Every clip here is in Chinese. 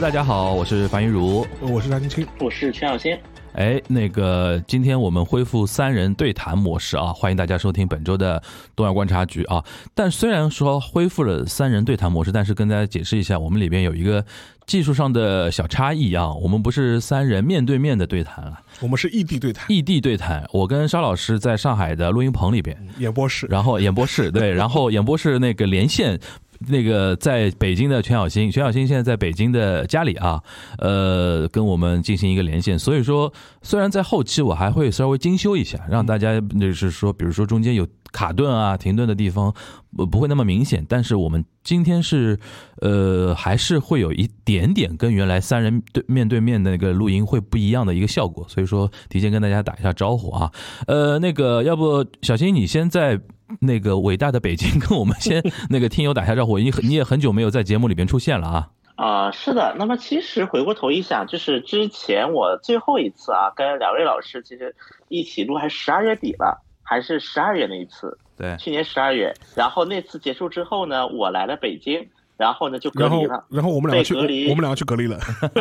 Hello，大家好，我是樊云茹，我是张青青，我是全小仙。哎，那个，今天我们恢复三人对谈模式啊，欢迎大家收听本周的东亚观察局啊。但虽然说恢复了三人对谈模式，但是跟大家解释一下，我们里边有一个技术上的小差异啊，我们不是三人面对面的对谈了，我们是异地对谈，异地对谈。我跟沙老师在上海的录音棚里边演播室，然后演播室对，然后演播室那个连线。那个在北京的全小新，全小新现在在北京的家里啊，呃，跟我们进行一个连线。所以说，虽然在后期我还会稍微精修一下，让大家就是说，比如说中间有卡顿啊、停顿的地方，不不会那么明显。但是我们今天是，呃，还是会有一点点跟原来三人对面对面的那个录音会不一样的一个效果。所以说，提前跟大家打一下招呼啊。呃，那个，要不小新你先在。那个伟大的北京，跟我们先那个听友打下招呼。你你也很久没有在节目里边出现了啊？啊，是的。那么其实回过头一想，就是之前我最后一次啊，跟两位老师其实一起录，还是十二月底了，还是十二月那一次？对，去年十二月。然后那次结束之后呢，我来了北京，然后呢就隔离了。然后我们俩去隔离，我们俩去隔离了。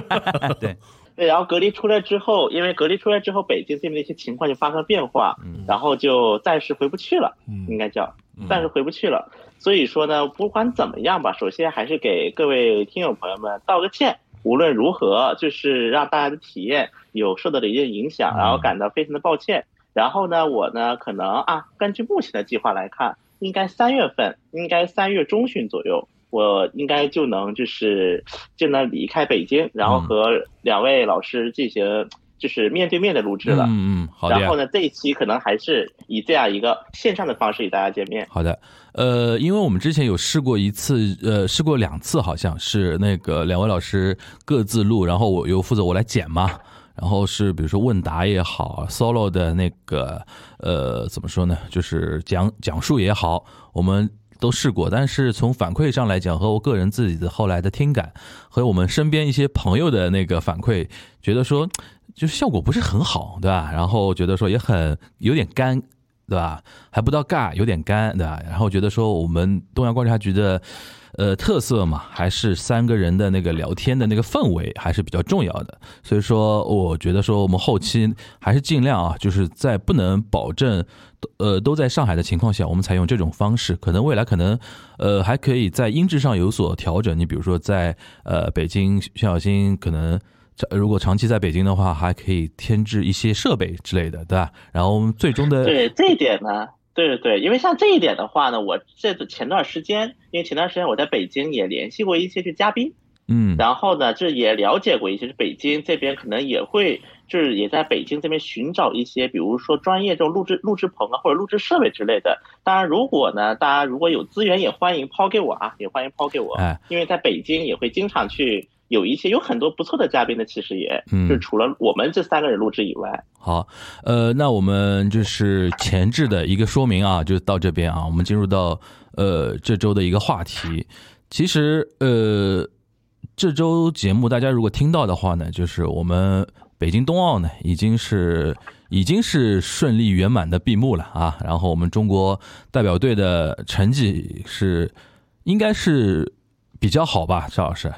对。对，然后隔离出来之后，因为隔离出来之后，北京这边的一些情况就发生变化，然后就暂时回不去了，应该叫暂时回不去了。所以说呢，不管怎么样吧，首先还是给各位听友朋友们道个歉。无论如何，就是让大家的体验有受到了一些影响，然后感到非常的抱歉。然后呢，我呢可能啊，根据目前的计划来看，应该三月份，应该三月中旬左右。我应该就能就是就能离开北京，然后和两位老师进行就是面对面的录制了。嗯嗯，好的。然后呢，这一期可能还是以这样一个线上的方式与大家见面。好的，呃，因为我们之前有试过一次，呃，试过两次，好像是那个两位老师各自录，然后我又负责我来剪嘛。然后是比如说问答也好，solo 的那个呃怎么说呢，就是讲讲述也好，我们。都试过，但是从反馈上来讲，和我个人自己的后来的听感，和我们身边一些朋友的那个反馈，觉得说就是效果不是很好，对吧？然后觉得说也很有点干，对吧？还不到尬，有点干，对吧？然后觉得说我们东阳观察局的。呃，特色嘛，还是三个人的那个聊天的那个氛围还是比较重要的。所以说，我觉得说我们后期还是尽量啊，就是在不能保证呃都在上海的情况下，我们采用这种方式。可能未来可能呃还可以在音质上有所调整。你比如说在呃北京，徐小新可能如果长期在北京的话，还可以添置一些设备之类的，对吧？然后我们最终的对这一点呢。对对对，因为像这一点的话呢，我这前段时间，因为前段时间我在北京也联系过一些去嘉宾，嗯，然后呢，这也了解过一些，是北京这边可能也会，就是也在北京这边寻找一些，比如说专业这种录制录制棚啊，或者录制设备之类的。当然，如果呢，大家如果有资源，也欢迎抛给我啊，也欢迎抛给我，哎，因为在北京也会经常去。有一些有很多不错的嘉宾的，其实也就除了我们这三个人录制以外。好，呃，那我们就是前置的一个说明啊，就到这边啊，我们进入到呃这周的一个话题。其实呃这周节目大家如果听到的话呢，就是我们北京冬奥呢已经是已经是顺利圆满的闭幕了啊，然后我们中国代表队的成绩是应该是比较好吧，赵老师。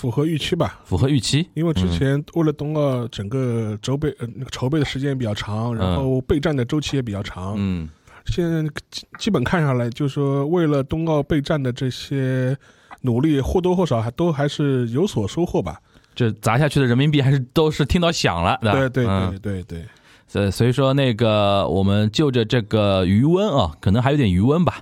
符合预期吧，符合预期。因为之前为了冬奥，整个筹备呃那个筹备的时间比较长，然后备战的周期也比较长。嗯，现在基基本看下来，就是说为了冬奥备战的这些努力，或多或少还都还是有所收获吧。这砸下去的人民币还是都是听到响了，对对对对对。所，所以说那个我们就着这个余温啊，可能还有点余温吧，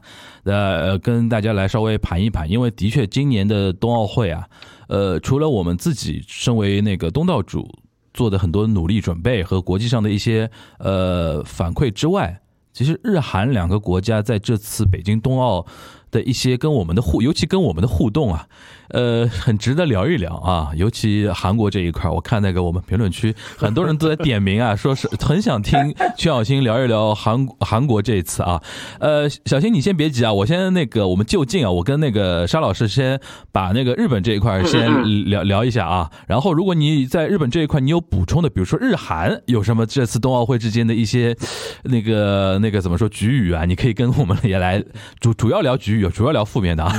呃，跟大家来稍微盘一盘，因为的确今年的冬奥会啊。呃，除了我们自己身为那个东道主做的很多努力准备和国际上的一些呃反馈之外，其实日韩两个国家在这次北京冬奥的一些跟我们的互，尤其跟我们的互动啊。呃，很值得聊一聊啊，尤其韩国这一块我看那个我们评论区很多人都在点名啊，说是很想听曲小新聊一聊韩韩国这一次啊。呃，小新你先别急啊，我先那个我们就近啊，我跟那个沙老师先把那个日本这一块先聊聊一下啊。然后如果你在日本这一块你有补充的，比如说日韩有什么这次冬奥会之间的一些那个那个怎么说局语啊，你可以跟我们也来主主要聊局主主要聊负面的啊。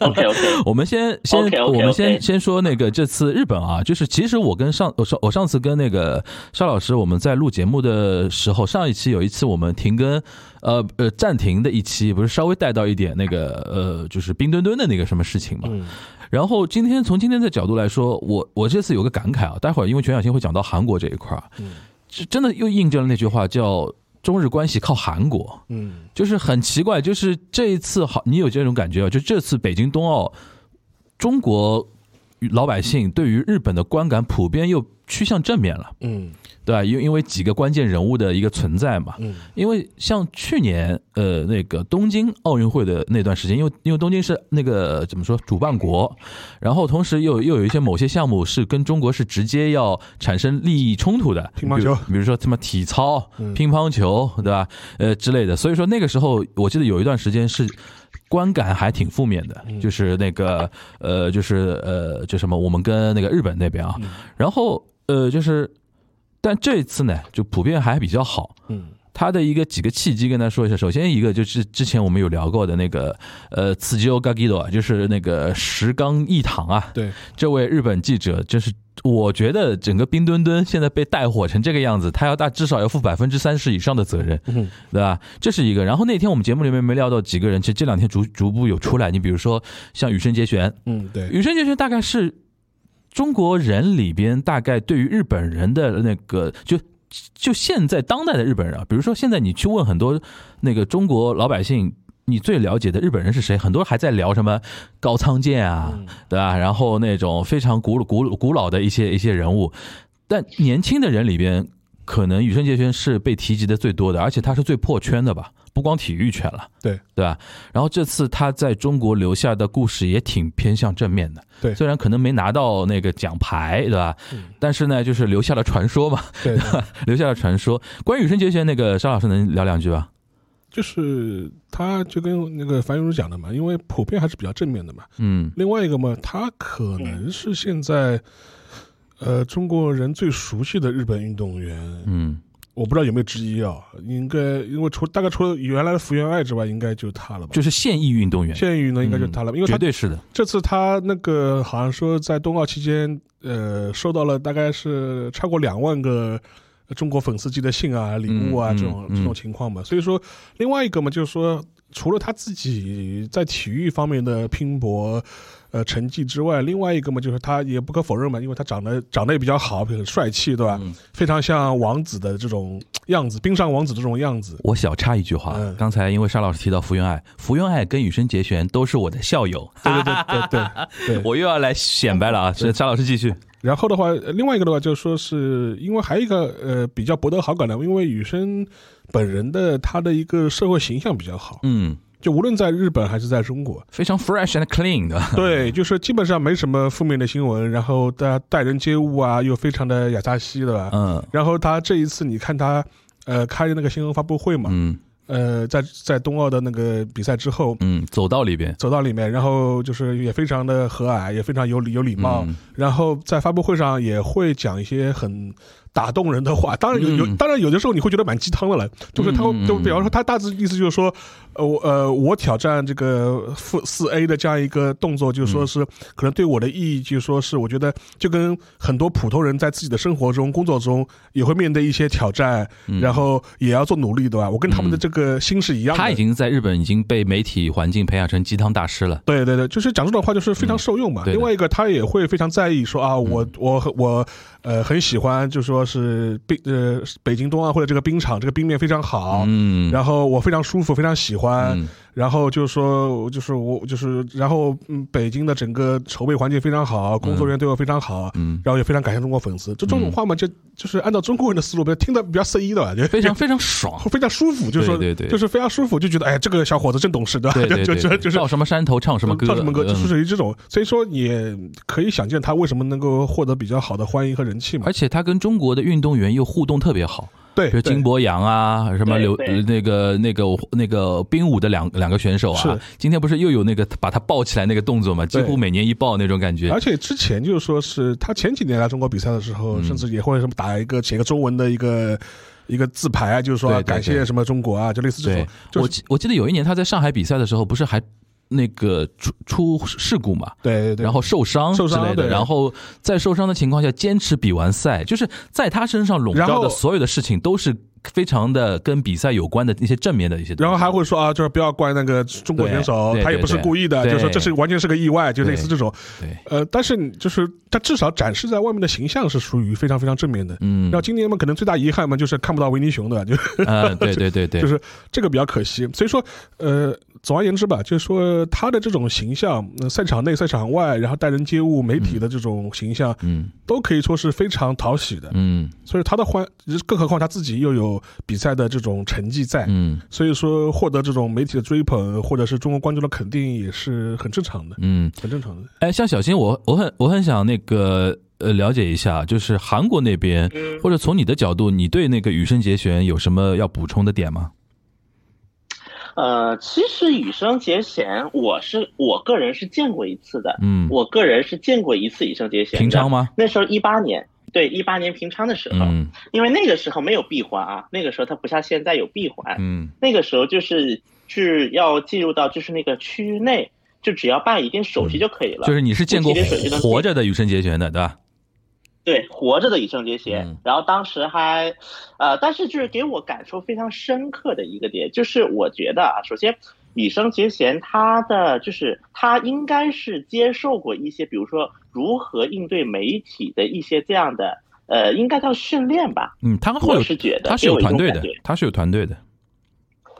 OK OK，我们先先我们先先说那个这次日本啊，就是其实我跟上我上我上次跟那个邵老师我们在录节目的时候，上一期有一次我们停更，呃呃暂停的一期，不是稍微带到一点那个呃就是冰墩墩的那个什么事情嘛。嗯然后今天从今天的角度来说，我我这次有个感慨啊，待会儿因为全小新会讲到韩国这一块儿，真的又印证了那句话叫中日关系靠韩国。嗯就是很奇怪，就是这一次好，你有这种感觉啊？就这次北京冬奥，中国老百姓对于日本的观感普遍又趋向正面了，嗯对吧？因因为几个关键人物的一个存在嘛。嗯因为像去年呃那个东京奥运会的那段时间，因为因为东京是那个怎么说主办国，然后同时又又有一些某些项目是跟中国是直接要产生利益冲突的，乒乓球比如说什么体操、嗯乒乓球，对吧？呃之类的，所以说那个时候我记得有一段时间是。观感还挺负面的，就是那个呃，就是呃，就什么，我们跟那个日本那边啊，然后呃，就是，但这一次呢，就普遍还比较好，嗯他的一个几个契机跟大家说一下。首先一个就是之前我们有聊过的那个呃，刺激 o g a g i d o 啊，就是那个石冈义堂啊，对，这位日本记者，就是我觉得整个冰墩墩现在被带火成这个样子，他要大至少要负百分之三十以上的责任，嗯对吧？这是一个。然后那天我们节目里面没料到几个人，其实这两天逐逐步有出来。你比如说像羽生结弦，嗯对，羽生结弦大概是中国人里边大概对于日本人的那个就。就现在当代的日本人啊，比如说现在你去问很多那个中国老百姓，你最了解的日本人是谁？很多人还在聊什么高仓健啊，嗯对吧？然后那种非常古古古老的一些一些人物，但年轻的人里边，可能羽生结弦是被提及的最多的，而且他是最破圈的吧？不光体育圈了，对对吧？然后这次他在中国留下的故事也挺偏向正面的，对虽然可能没拿到那个奖牌，对吧？嗯但是呢，就是留下了传说嘛，对，留下了传说。关于羽生结弦，那个沙老师能聊两句吧？就是他就跟那个樊玉茹讲的嘛，因为普遍还是比较正面的嘛。嗯另外一个嘛，他可能是现在。呃，中国人最熟悉的日本运动员，嗯我不知道有没有之一啊？应该，因为除大概除了原来的福原爱之外，应该就他了吧？就是现役运动员，现役运动员，应该就他了，因为他绝对是的。这次他那个好像说在冬奥期间，呃，收到了大概是超过两万个中国粉丝寄的信啊、礼物啊嗯这种嗯这种情况嘛。所以说，另外一个嘛，就是说，除了他自己在体育方面的拼搏。呃，成绩之外，另外一个嘛，就是他也不可否认嘛，因为他长得长得也比较好，很帅气，对吧？嗯非常像王子的这种样子，冰上王子这种样子。我小插一句话，嗯刚才因为沙老师提到福原爱，福原爱跟羽生结弦都是我的校友，对对对对对对。我又要来显摆了啊！是沙老师继续。然后的话，呃另外一个的话，就是说是因为还有一个呃比较博得好感的，因为羽生本人的他的一个社会形象比较好，嗯，就无论在日本还是在中国，非常 fresh and clean 的。对，就是基本上没什么负面的新闻，然后大家待人接物啊又非常的雅加西，对吧？嗯然后他这一次你看他呃开那个新闻发布会嘛，嗯呃，在在冬奥的那个比赛之后。嗯，走到里边，走到里面，然后就是也非常的和蔼，也非常有礼有礼貌，嗯然后在发布会上也会讲一些很打动人的话。当然有有，嗯当然有的时候你会觉得蛮鸡汤的了，就是他会就比方说他大致意思就是说，呃我呃我挑战这个负四 A 的这样一个动作，就是说是可能对我的意义，就是说是我觉得就跟很多普通人在自己的生活中、工作中也会面对一些挑战，然后也要做努力，对吧？我跟他们的这个心是一样的。嗯他已经在日本已经被媒体环境培养成鸡汤大师了。对对对，就是讲这种话就是非常受用嘛。另外一个，他也会非常在意说啊，我我我呃很喜欢，就是说是冰呃北京冬奥会的这个冰场，这个冰面非常好，嗯，然后我非常舒服，非常喜欢。嗯然后就是说，就是我就是，然后嗯，北京的整个筹备环境非常好，工作人员对我非常好，嗯，然后也非常感谢中国粉丝。就这种话嘛，就就是按照中国人的思路，比较听得比较 C 的吧，就非常非常爽。非常舒服，就是说，对对对就是非常舒服，就觉得哎，这个小伙子真懂事，对吧？对对对，就就就是到什么山头唱什么歌，唱什么歌，就属于这种，所以说也可以想见他为什么能够获得比较好的欢迎和人气嘛而。且他跟中国的运动员又互动特别好，对，比如金博洋啊，什么刘那个那个那个冰舞的两两个选手啊，今天不是又有那个把他抱起来那个动作嘛，几乎每年一抱那种感觉。而。且之前就是说是他前几年来中国比赛的时候，嗯。甚至也会什么打一个写个中文的一个一个字牌啊，就是说对对对感谢什么中国啊，就类似这种。，我记我记得有一年他在上海比赛的时候，不是还那个出出事故嘛，对对对，然后受伤受伤之类的，然后在受伤的情况下坚持比完赛，就是在他身上笼罩的所有的事情都是非常的跟比赛有关的一些正面的一些东西，然后还会说啊，就是不要怪那个中国选手他也不是故意的，就是说这是完全是个意外，就类似这种。对，呃，但是就是他至少展示在外面的形象是属于非常非常正面的。嗯然后今年嘛，可能最大遗憾嘛，就是看不到维尼熊的，就呃，对对对对，就是这个比较可惜。所以说，呃，总而言之吧，就是说他的这种形象，呃赛场内、赛场外，然后待人接物、媒体的这种形象，嗯都可以说是非常讨喜的。嗯所以他的欢，更何况他自己又有比赛的这种成绩在，嗯所以说获得这种媒体的追捧，或者是中国观众的肯定，也是很正常的，嗯，很正常的。哎，像小新，我我很我很想那个呃了解一下，就是韩国那边，嗯或者从你的角度，你对那个羽生结弦有什么要补充的点吗？呃，其实羽生结弦，我是我个人是见过一次的，嗯，我个人是见过一次羽生结弦。平昌吗？那时候一八年，对，一八年平昌的时候，嗯因为那个时候没有闭环啊，那个时候它不像现在有闭环，嗯那个时候就是是要进入到就是那个区域内，就只要办一定手续就可以了。就是你是见过活着的羽生结弦的，对吧？对，活着的羽生结弦。嗯然后当时还，呃，但是就是给我感受非常深刻的一个点，就是我觉得啊，首先羽生结弦他的就是他应该是接受过一些，比如说如何应对媒体的一些这样的，呃，应该叫训练吧。嗯，他会有是觉得他是有团队的他是有团队的。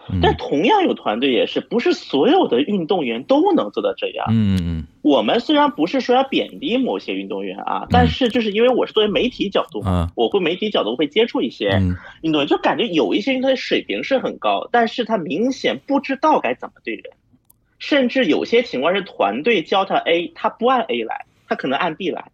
嗯。但同样有团队也是，不是所有的运动员都能做到这样。嗯嗯我们虽然不是说要贬低某些运动员啊，但是就是因为我是作为媒体角度嘛，嗯我会媒体角度会接触一些嗯。运动员，就感觉有一些运动员水平是很高，但是他明显不知道该怎么对人，甚至有些情况是团队教他 A，他不按 A 来，他可能按 B 来，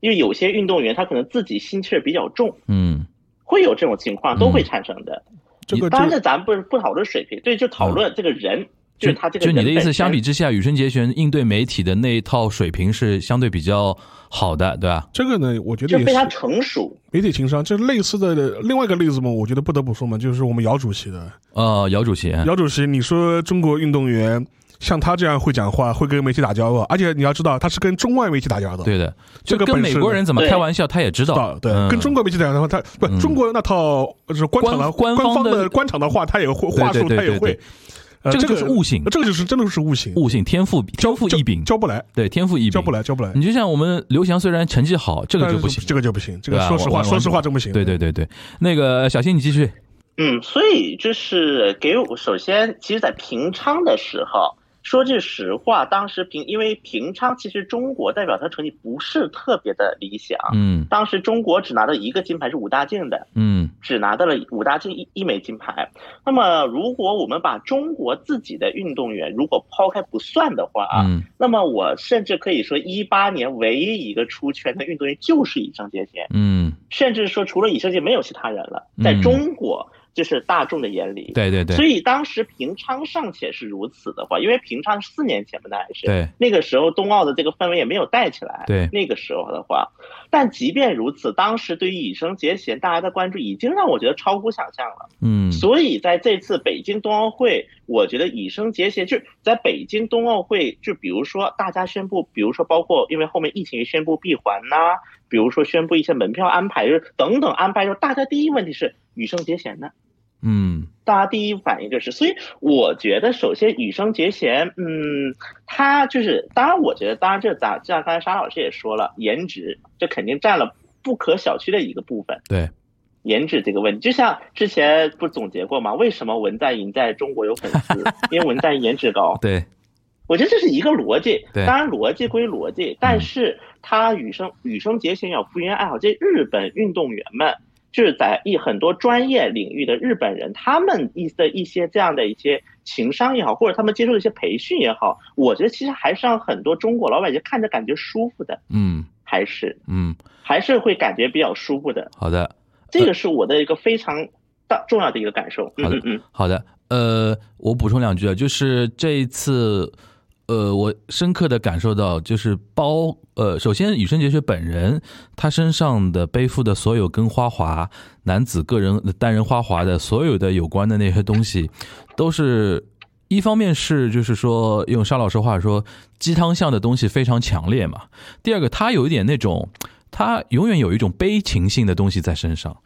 因为有些运动员他可能自己心气儿比较重，嗯会有这种情况都会产生的。这个当然，咱不是不讨论水平，对，就讨论这个人，就是他这个就你的意思，相比之下，羽生结弦应对媒体的那一套水平是相对比较好的，对吧？这个呢，我觉得也就非常成熟。媒体情商。这类似的另外一个例子嘛，我觉得不得不说嘛，就是我们姚主席的。呃，姚主席，姚主席，你说中国运动员像他这样会讲话，会跟媒体打交道，而且你要知道，他是跟中外媒体打交道。对的，这个跟美国人怎么开玩笑，他也知道对，嗯跟中国媒体打交道，他不嗯中国那套就是官场的官官方的官场的话，他也会话术，他也会。呃这个就是悟性这个就是真的是悟性，悟性、天赋、天赋异禀，教不来，对，天赋异禀，教不来，教不来。你就像我们刘翔，虽然成绩好，这个就不行，这个就不行。这个说实话，说实话真不行。对对对对，那个小新，你继续。嗯，所以就是给我首先，其实，在平昌的时候，说句实话，当时平因为平昌其实中国代表团成绩不是特别的理想，嗯当时中国只拿到一个金牌是武大靖的，嗯只拿到了武大靖一一枚金牌。那么，如果我们把中国自己的运动员如果抛开不算的话啊，嗯那么我甚至可以说，一八年唯一一个出圈的运动员就是羽生结弦。嗯，甚至说除了羽生结弦没有其他人了，嗯在中国就是大众的眼里。对对对所以当时平昌尚且是如此的话，因为平昌是四年前嘛，那还是对，那个时候冬奥的这个氛围也没有带起来。对那个时候的话，但即便如此，当时对于羽生结弦大家的关注已经让我觉得超乎想象了。嗯所以在这次北京冬奥会，我觉得羽生结弦就是在北京冬奥会，就比如说大家宣布，比如说包括因为后面疫情宣布闭环呐、比如说宣布一些门票安排，就是等等安排，就是大家第一问题是羽生结弦呢？嗯大家第一反应就是，所以我觉得首先羽生结弦，嗯，他就是，当然我觉得，当然这咱像刚才沙老师也说了，颜值这肯定占了不可小觑的一个部分。对，颜值这个问题，就像之前不是总结过吗？为什么文在寅在中国有粉丝？因为文在寅颜值高。对我觉得这是一个逻辑。对当然逻辑归逻辑，但是他羽生羽生结弦有福原爱好，这日本运动员们就是在一很多专业领域的日本人，他们一的一些这样的一些情商也好，或者他们接受的一些培训也好，我觉得其实还是让很多中国老百姓看着感觉舒服的，嗯还是嗯，还是会感觉比较舒服的。好的这个是我的一个非常大重要的一个感受。嗯好的嗯嗯，好的，呃，我补充两句啊，就是这一次。呃，我深刻的感受到，就是包呃，首先羽生结弦本人，他身上的背负的所有跟花滑男子个人单人花滑的所有的有关的那些东西，都是一方面是就是说用沙老师话说，鸡汤向的东西非常强烈嘛。第二个，他有一点那种，他永远有一种悲情性的东西在身上，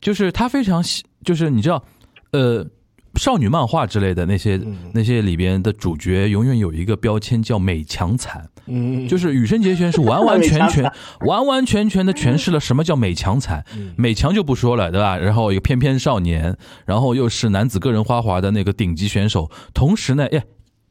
就是他非常喜，就是你知道，呃。少女漫画之类的那些那些里边的主角，永远有一个标签叫美强惨，嗯，就是羽生结弦是完完全全、完完全全的诠释了什么叫美强惨。美强就不说了，对吧？然后一个翩翩少年，然后又是男子个人花滑的那个顶级选手，同时呢，哎，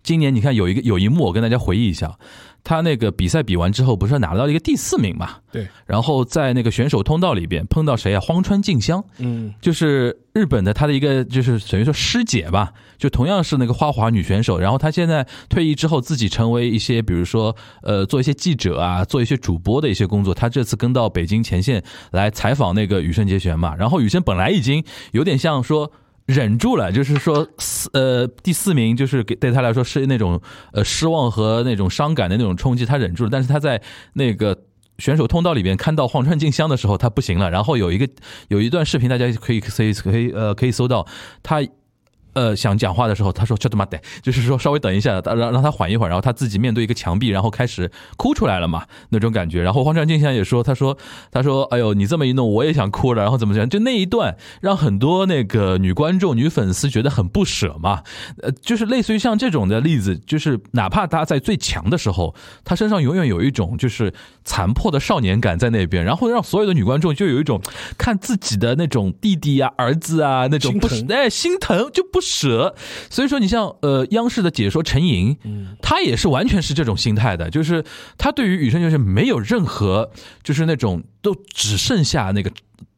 今年你看有一个有一幕，我跟大家回忆一下。他那个比赛比完之后，不是拿到了一个第四名嘛？对。然后在那个选手通道里边碰到谁啊？荒川静香，嗯，就是日本的他的一个就是等于说师姐吧，就同样是那个花滑女选手。然后她现在退役之后，自己成为一些比如说呃做一些记者啊，做一些主播的一些工作。她这次跟到北京前线来采访那个羽生结弦嘛。然后羽生本来已经有点像说。忍住了，就是说四呃第四名，就是给对他来说是那种呃失望和那种伤感的那种冲击，他忍住了。但是他在那个选手通道里边看到荒川静香的时候，他不行了。然后有一个有一段视频，大家可以可以可以呃可以搜到他。呃，想讲话的时候，他说：“这他妈的，就是说稍微等一下，让让他缓一会儿。”然后他自己面对一个墙壁，然后开始哭出来了嘛，那种感觉。然后黄川静香也说：“他说，他说，哎呦，你这么一弄，我也想哭了。”然后怎么讲？就那一段让很多那个女观众、女粉丝觉得很不舍嘛。呃，就是类似于像这种的例子，就是哪怕他在最强的时候，他身上永远有一种就是残破的少年感在那边，然后让所有的女观众就有一种看自己的那种弟弟啊、儿子啊那种不哎心疼就不。舍，所以说你像呃央视的解说陈莹，他也是完全是这种心态的，就是他对于羽生结弦没有任何就是那种都只剩下那个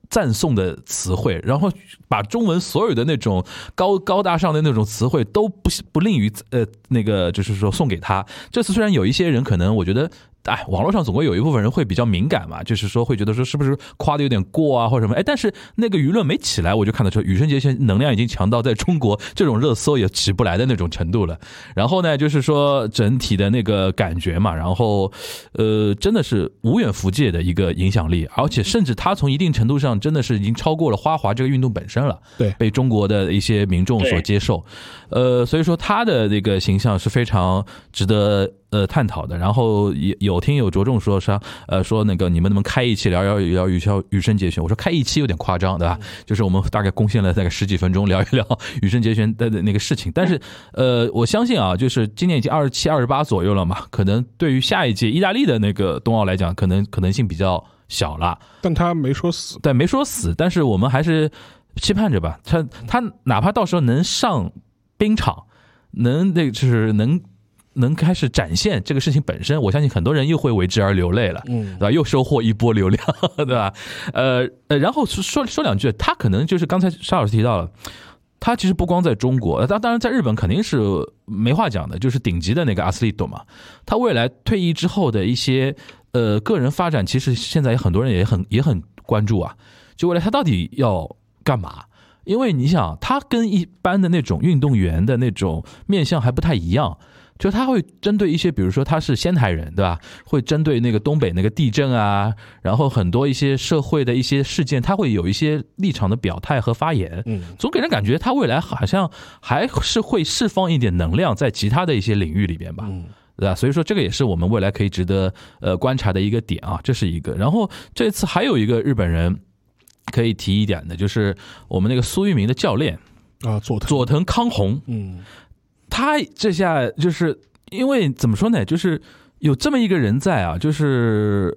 赞颂的词汇，然后把中文所有的那种高 高大上的那种词汇都不不吝于呃那个就是说送给他。这次虽然有一些人可能我觉得。哎，网络上总归有一部分人会比较敏感嘛，就是说会觉得说是不是夸的有点过啊，或者什么？哎，但是那个舆论没起来，我就看得出羽生结弦能量已经强到在中国这种热搜也起不来的那种程度了。然后呢，就是说整体的那个感觉嘛，然后呃，真的是无远弗届的一个影响力，而且甚至他从一定程度上真的是已经超过了花滑这个运动本身了。对，被中国的一些民众所接受。呃，所以说他的那个形象是非常值得。呃，探讨的，然后有有听友着重说说，呃，说那个你们能不能开一期聊聊聊羽生羽生结弦？我说开一期有点夸张，对吧？就是我们大概贡献了大概十几分钟聊一聊 羽生结弦的那个事情。但是，呃，我相信啊，就是今年已经二十七、二十八左右了嘛，可能对于下一届意大利的那个冬奥来讲，可能可能性比较小了。但他没说死，对，没说死。但是我们还是期盼着吧。他他哪怕到时候能上冰场，能那就是能。能开始展现这个事情本身，我相信很多人又会为之而流泪了，嗯，对吧？又收获一波流量，对吧？呃呃，然后说说两句，他可能就是刚才沙老师提到了，他其实不光在中国，当当然在日本肯定是没话讲的，就是顶级的那个阿斯利多嘛。他未来退役之后的一些呃个人发展，其实现在很多人也很也很关注啊。就未来他到底要干嘛？因为你想，他跟一般的那种运动员的那种面相还不太一样。就他会针对一些，比如说他是仙台人，对吧？会针对那个东北那个地震啊，然后很多一些社会的一些事件，他会有一些立场的表态和发言。嗯，总给人感觉他未来好像还是会释放一点能量在其他的一些领域里边吧，嗯对吧？所以说这个也是我们未来可以值得呃观察的一个点啊，这是一个。然后这次还有一个日本人可以提一点的，就是我们那个苏玉明的教练啊，佐藤佐藤康弘，嗯。他这下就是因为怎么说呢？就是有这么一个人在啊，就是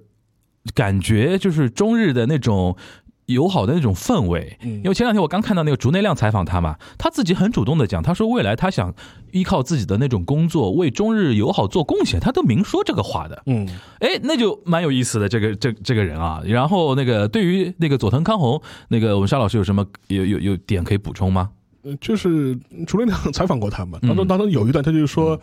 感觉就是中日的那种友好的那种氛围。因为前两天我刚看到那个竹内亮采访他嘛，他自己很主动的讲，他说未来他想依靠自己的那种工作为中日友好做贡献，他都明说这个话的。嗯，哎，那就蛮有意思的这个这这个人啊。然后那个对于那个佐藤康弘，那个我们沙老师有什么有有有点可以补充吗？就是除了那采访过他嘛，当中当中有一段，他就是说，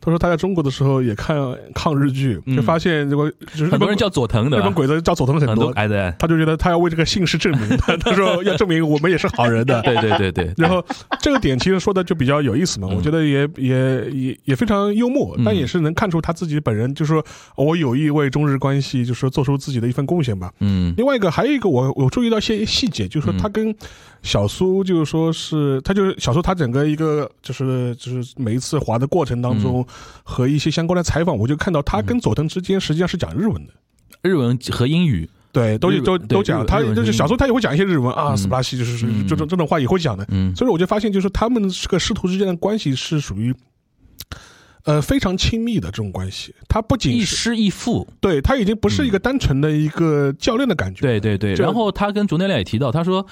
他说他在中国的时候也看抗日剧，就发现这个就是很多人叫佐藤的，日本鬼子叫佐藤很多，哎对，他就觉得他要为这个姓氏证明，他说要证明我们也是好人的，对对对对。然后这个点其实说的就比较有意思嘛，我觉得也也也也非常幽默，但也是能看出他自己本人就是说我有意为中日关系就是做出自己的一份贡献吧。嗯，另外一个还有一个我我注意到一些细节，就是说他跟小苏就是说是他就是小苏他整个一个就是就是每一次滑的过程当中。和一些相关的采访，我就看到他跟佐藤之间实际上是讲日文的，日文和英语，对，都都都讲。他就是小时候他也会讲一些日文啊，斯巴西就是这种这种话也会讲的。嗯，所以我就发现，就是他们这个师徒之间的关系是属于，呃，非常亲密的这种关系。他不仅一师一父，对他已经不是一个单纯的一个教练的感觉。对对对。然后他跟竹内亮也提到，他说。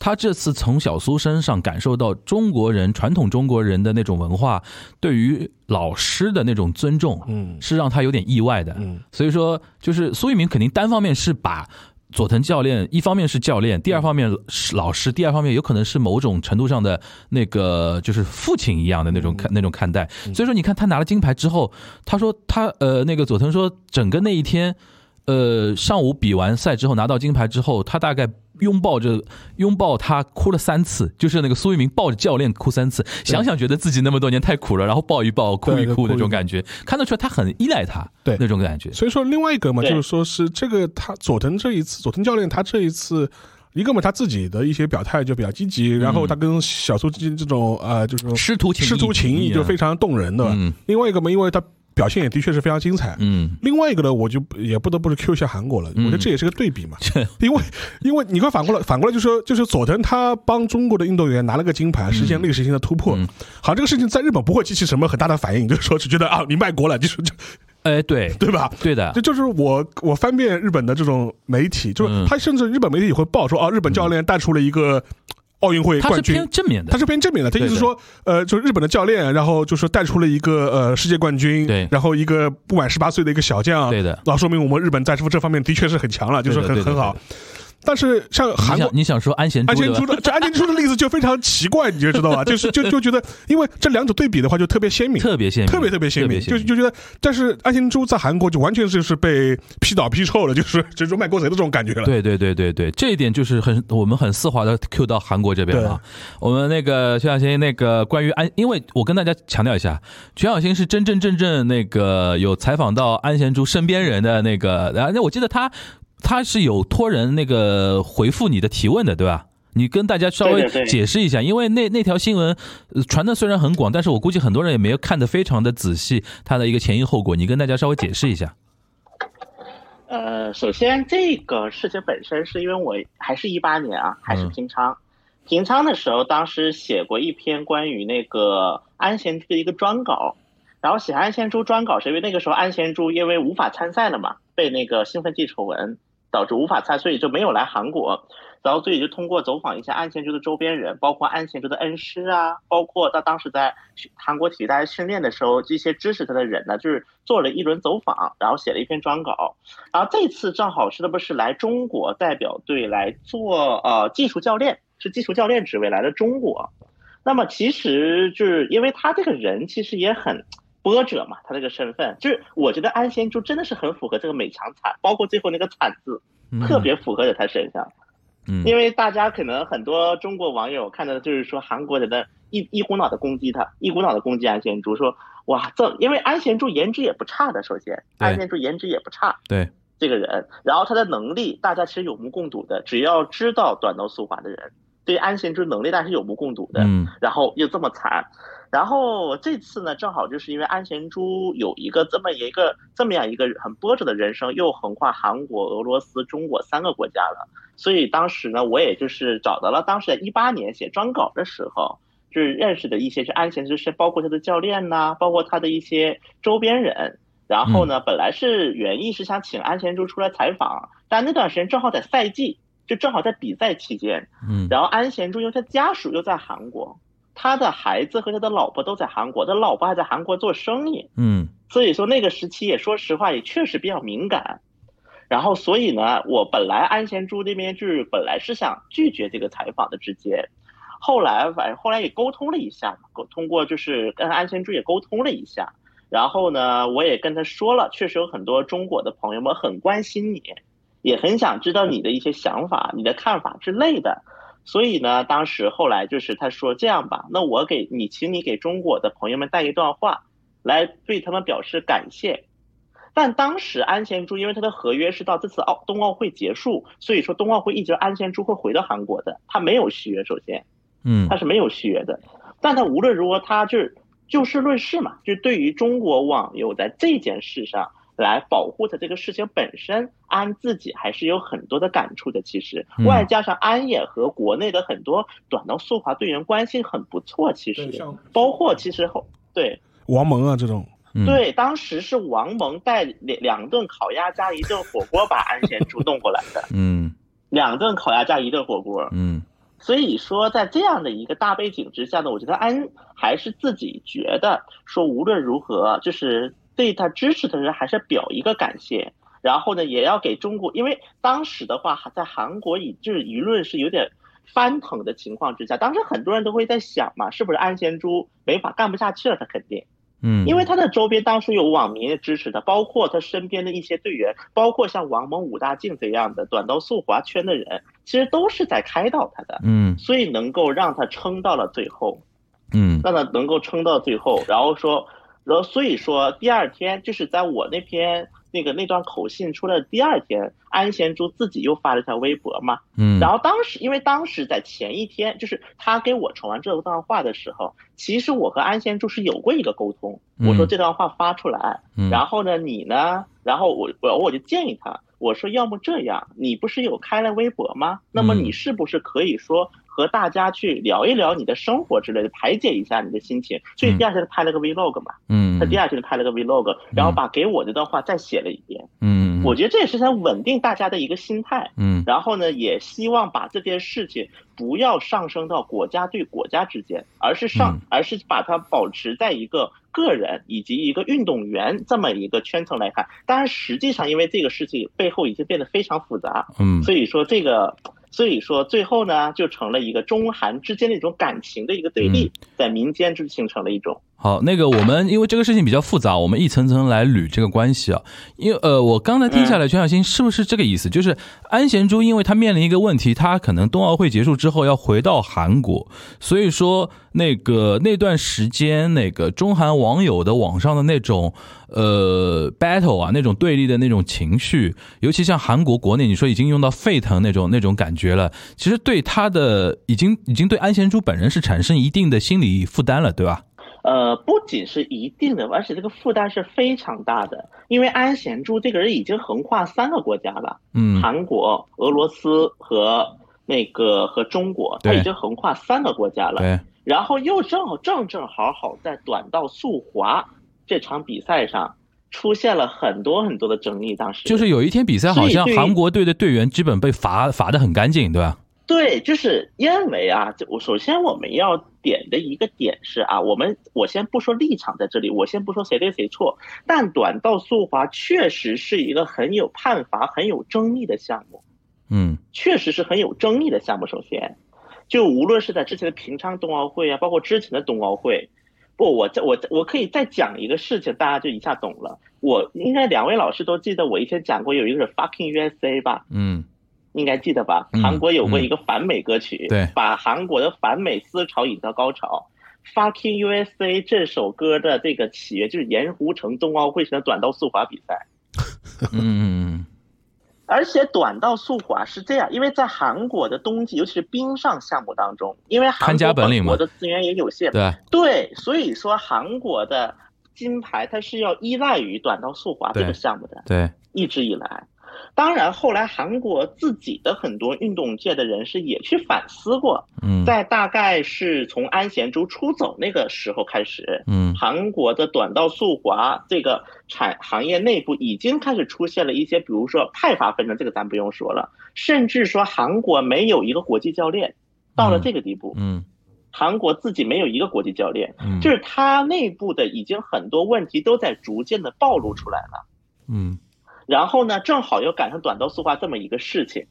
他这次从小苏身上感受到中国人传统中国人的那种文化对于老师的那种尊重，嗯，是让他有点意外的，嗯，所以说就是苏翊鸣肯定单方面是把佐藤教练一方面是教练，第二方面是老师，第二方面有可能是某种程度上的那个就是父亲一样的那种看那种看待，所以说你看他拿了金牌之后，他说他呃那个佐藤说整个那一天。呃，上午比完赛之后拿到金牌之后，他大概拥抱着拥抱他哭了三次，就是那个苏一鸣抱着教练哭三次，想想觉得自己那么多年太苦了，然后抱一抱哭一哭那种感觉，看得出来他很依赖他，对那种感觉。所以说另外一个嘛，就是说是这个他佐藤这一次，佐藤教练他这一次一个嘛他自己的一些表态就比较积极，然后他跟小苏之间这种呃就是师徒师徒情谊就非常动人的。嗯另外一个嘛，因为他。表现也的确是非常精彩。嗯，另外一个呢，我就也不得不是 Q 一下韩国了。我觉得这也是个对比嘛，因为因为你会反过来反过来就说，就是佐藤他帮中国的运动员拿了个金牌，实现历史性的突破。好，这个事情在日本不会激起什么很大的反应，就是说只觉得啊，你卖国了，就是就，哎，对对吧？对的，这就是我我翻遍日本的这种媒体，就是他甚至日本媒体也会报说啊，日本教练带出了一个。奥运会冠军，他是偏正面的，他是偏正面的。他意思说，呃，就是日本的教练，然后就是带出了一个呃世界冠军，对，然后一个不满十八岁的一个小将，对的，那说明我们日本在这方面的确是很强了，就是很很好。但是像韩国，你想说安贤安贤洙的 这安贤洙的例子就非常奇怪，你就知道吧？就是就就觉得，因为这两者对比的话就特别鲜明，特别鲜明，特别特别鲜明，就就觉得，但是安贤洙在韩国就完全就是被批倒批臭了，就是就是卖国贼的这种感觉了。对对对对对，这一点就是很我们很丝滑的 Q 到韩国这边了。我们那个全小新那个关于安，因为我跟大家强调一下，全小新是真真正正那个有采访到安贤洙身边人的那个，然后那我记得他。他是有托人那个回复你的提问的，对吧？你跟大家稍微解释一下，因为那那条新闻传的虽然很广，但是我估计很多人也没有看得非常的仔细，它的一个前因后果，你跟大家稍微解释一下。呃，首先这个事情本身是因为我还是一八年啊，还是平昌，平昌的时候，当时写过一篇关于那个安贤洙的一个专稿，然后写安贤珠专稿是因为那个时候安贤珠因为无法参赛了嘛，被那个兴奋剂丑闻。导致无法参赛，所以就没有来韩国，然后所以就通过走访一下安贤洙的周边人，包括安贤洙的恩师啊，包括他当时在韩国体育大学训练的时候，这些支持他的人呢，就是做了一轮走访，然后写了一篇专稿，然后这次正好是他不是来中国代表队来做呃技术教练，是技术教练职位来了中国，那么其实就是因为他这个人其实也很。波折嘛，他这个身份就是，我觉得安贤洙真的是很符合这个美强惨，包括最后那个惨字，特别符合在他身上。嗯，因为大家可能很多中国网友看到的就是说韩国人的一一股脑的攻击他，一股脑的攻击安贤洙，说哇这因为安贤洙颜值也不差的，首先安贤洙颜值也不差，对这个人，然后他的能力大家其实有目共睹的，只要知道短道速滑的人，对安贤洙能力大家是有目共睹的，嗯，然后又这么惨。然后这次呢，正好就是因为安贤洙有一个这么一个这么样一个很波折的人生，又横跨韩国、俄罗斯、中国三个国家了，所以当时呢，我也就是找到了当时在一八年写专稿的时候，就是认识的一些是安贤洙是包括他的教练呐，包括他的一些周边人。然后呢，本来是原意是想请安贤洙出来采访，但那段时间正好在赛季，就正好在比赛期间，嗯，然后安贤洙因为他家属又在韩国。他的孩子和他的老婆都在韩国，他老婆还在韩国做生意，嗯，所以说那个时期也说实话也确实比较敏感，然后所以呢，我本来安贤洙这边就是本来是想拒绝这个采访的直接，后来反正后来也沟通了一下嘛，沟通过就是跟安贤洙也沟通了一下，然后呢，我也跟他说了，确实有很多中国的朋友们很关心你，也很想知道你的一些想法、你的看法之类的。所以呢，当时后来就是他说这样吧，那我给你，请你给中国的朋友们带一段话，来对他们表示感谢。但当时安贤洙因为他的合约是到这次奥冬奥会结束，所以说冬奥会一直安贤洙会回到韩国的，他没有续约，首先，嗯，他是没有续约的。但他无论如何，他就是就事论事嘛，就对于中国网友在这件事上来保护他这个事情本身，安自己还是有很多的感触的。其实，外加上安也和国内的很多短道速滑队员关系很不错，其实包括其实后对王蒙啊这种。对，当时是王蒙带两两顿烤鸭加一顿火锅把安贤洙弄过来的。嗯，两顿烤鸭加一顿火锅。嗯，所以说在这样的一个大背景之下呢，我觉得安还是自己觉得说无论如何，就是对他支持的人还是表一个感谢，然后呢也要给中国，因为当时的话在韩国以就是舆论是有点翻腾的情况之下，当时很多人都会在想嘛，是不是安贤洙没法干不下去了？他肯定。嗯，因为他的周边当时有网民支持他，包括他身边的一些队员，包括像王蒙、武大靖这样的短道速滑圈的人，其实都是在开导他的。嗯，所以能够让他撑到了最后，嗯，让他能够撑到最后，然后说，然后所以说第二天就是在我那篇。那个那段口信出来的第二天，安贤洙自己又发了条微博嘛，嗯，然后当时因为当时在前一天，就是他给我传完这段话的时候，其实我和安贤洙是有过一个沟通，我说这段话发出来，然后呢你呢，然后我我我就建议他，我说要么这样，你不是有开了微博吗？那么你是不是可以说？和大家去聊一聊你的生活之类的，排解一下你的心情。所以第二天他拍了个 vlog 嘛，嗯，他第二天拍了个 vlog，然后把给我这段话再写了一遍，嗯，我觉得这也是想稳定大家的一个心态，嗯，然后呢，也希望把这件事情不要上升到国家对国家之间，而是上，而是把它保持在一个个人以及一个运动员这么一个圈层来看。当然，实际上因为这个事情背后已经变得非常复杂，嗯，所以说这个。所以说，最后呢，就成了一个中韩之间的一种感情的一个对立，在民间就形成了一种。好，那个我们因为这个事情比较复杂，我们一层层来捋这个关系啊。因为呃，我刚才听下来，全小新是不是这个意思？就是安贤洙，因为他面临一个问题，他可能冬奥会结束之后要回到韩国，所以说那个那段时间，那个中韩网友的网上的那种呃 battle 啊，那种对立的那种情绪，尤其像韩国国内，你说已经用到沸腾那种那种感觉了，其实对他的已经已经对安贤洙本人是产生一定的心理负担了，对吧？呃，不仅是一定的，而且这个负担是非常大的。因为安贤洙这个人已经横跨三个国家了，嗯，韩国、俄罗斯和那个和中国，他已经横跨三个国家了。对，然后又正好正正好好在短道速滑这场比赛上出现了很多很多的争议。当时就是有一天比赛，好像韩国队的队员基本被罚罚的很干净，对吧？对，就是因为啊，我首先我们要点的一个点是啊，我们我先不说立场在这里，我先不说谁对谁错，但短道速滑确实是一个很有判罚、很有争议的项目，嗯，确实是很有争议的项目。首先，就无论是在之前的平昌冬奥会啊，包括之前的冬奥会，不，我这我我可以再讲一个事情，大家就一下懂了。我应该两位老师都记得，我以前讲过有一个是 fucking USA 吧？嗯。应该记得吧？韩国有过一个反美歌曲，对，把韩国的反美思潮引到高潮。Fucking USA 这首歌的这个起源就是盐湖城冬奥会上的短道速滑比赛。嗯。而且短道速滑是这样，因为在韩国的冬季，尤其是冰上项目当中，因为韩国本国的资源也有限，对对，所以说韩国的金牌它是要依赖于短道速滑这个项目的，对，一直以来。当然，后来韩国自己的很多运动界的人士也去反思过，嗯，在大概是从安贤洙出走那个时候开始，嗯，韩国的短道速滑这个产行业内部已经开始出现了一些，比如说派阀纷争，这个咱不用说了，甚至说韩国没有一个国际教练，到了这个地步，嗯，韩国自己没有一个国际教练，嗯，就是他内部的已经很多问题都在逐渐的暴露出来了，嗯。然后呢，正好又赶上短道速滑这么一个事情，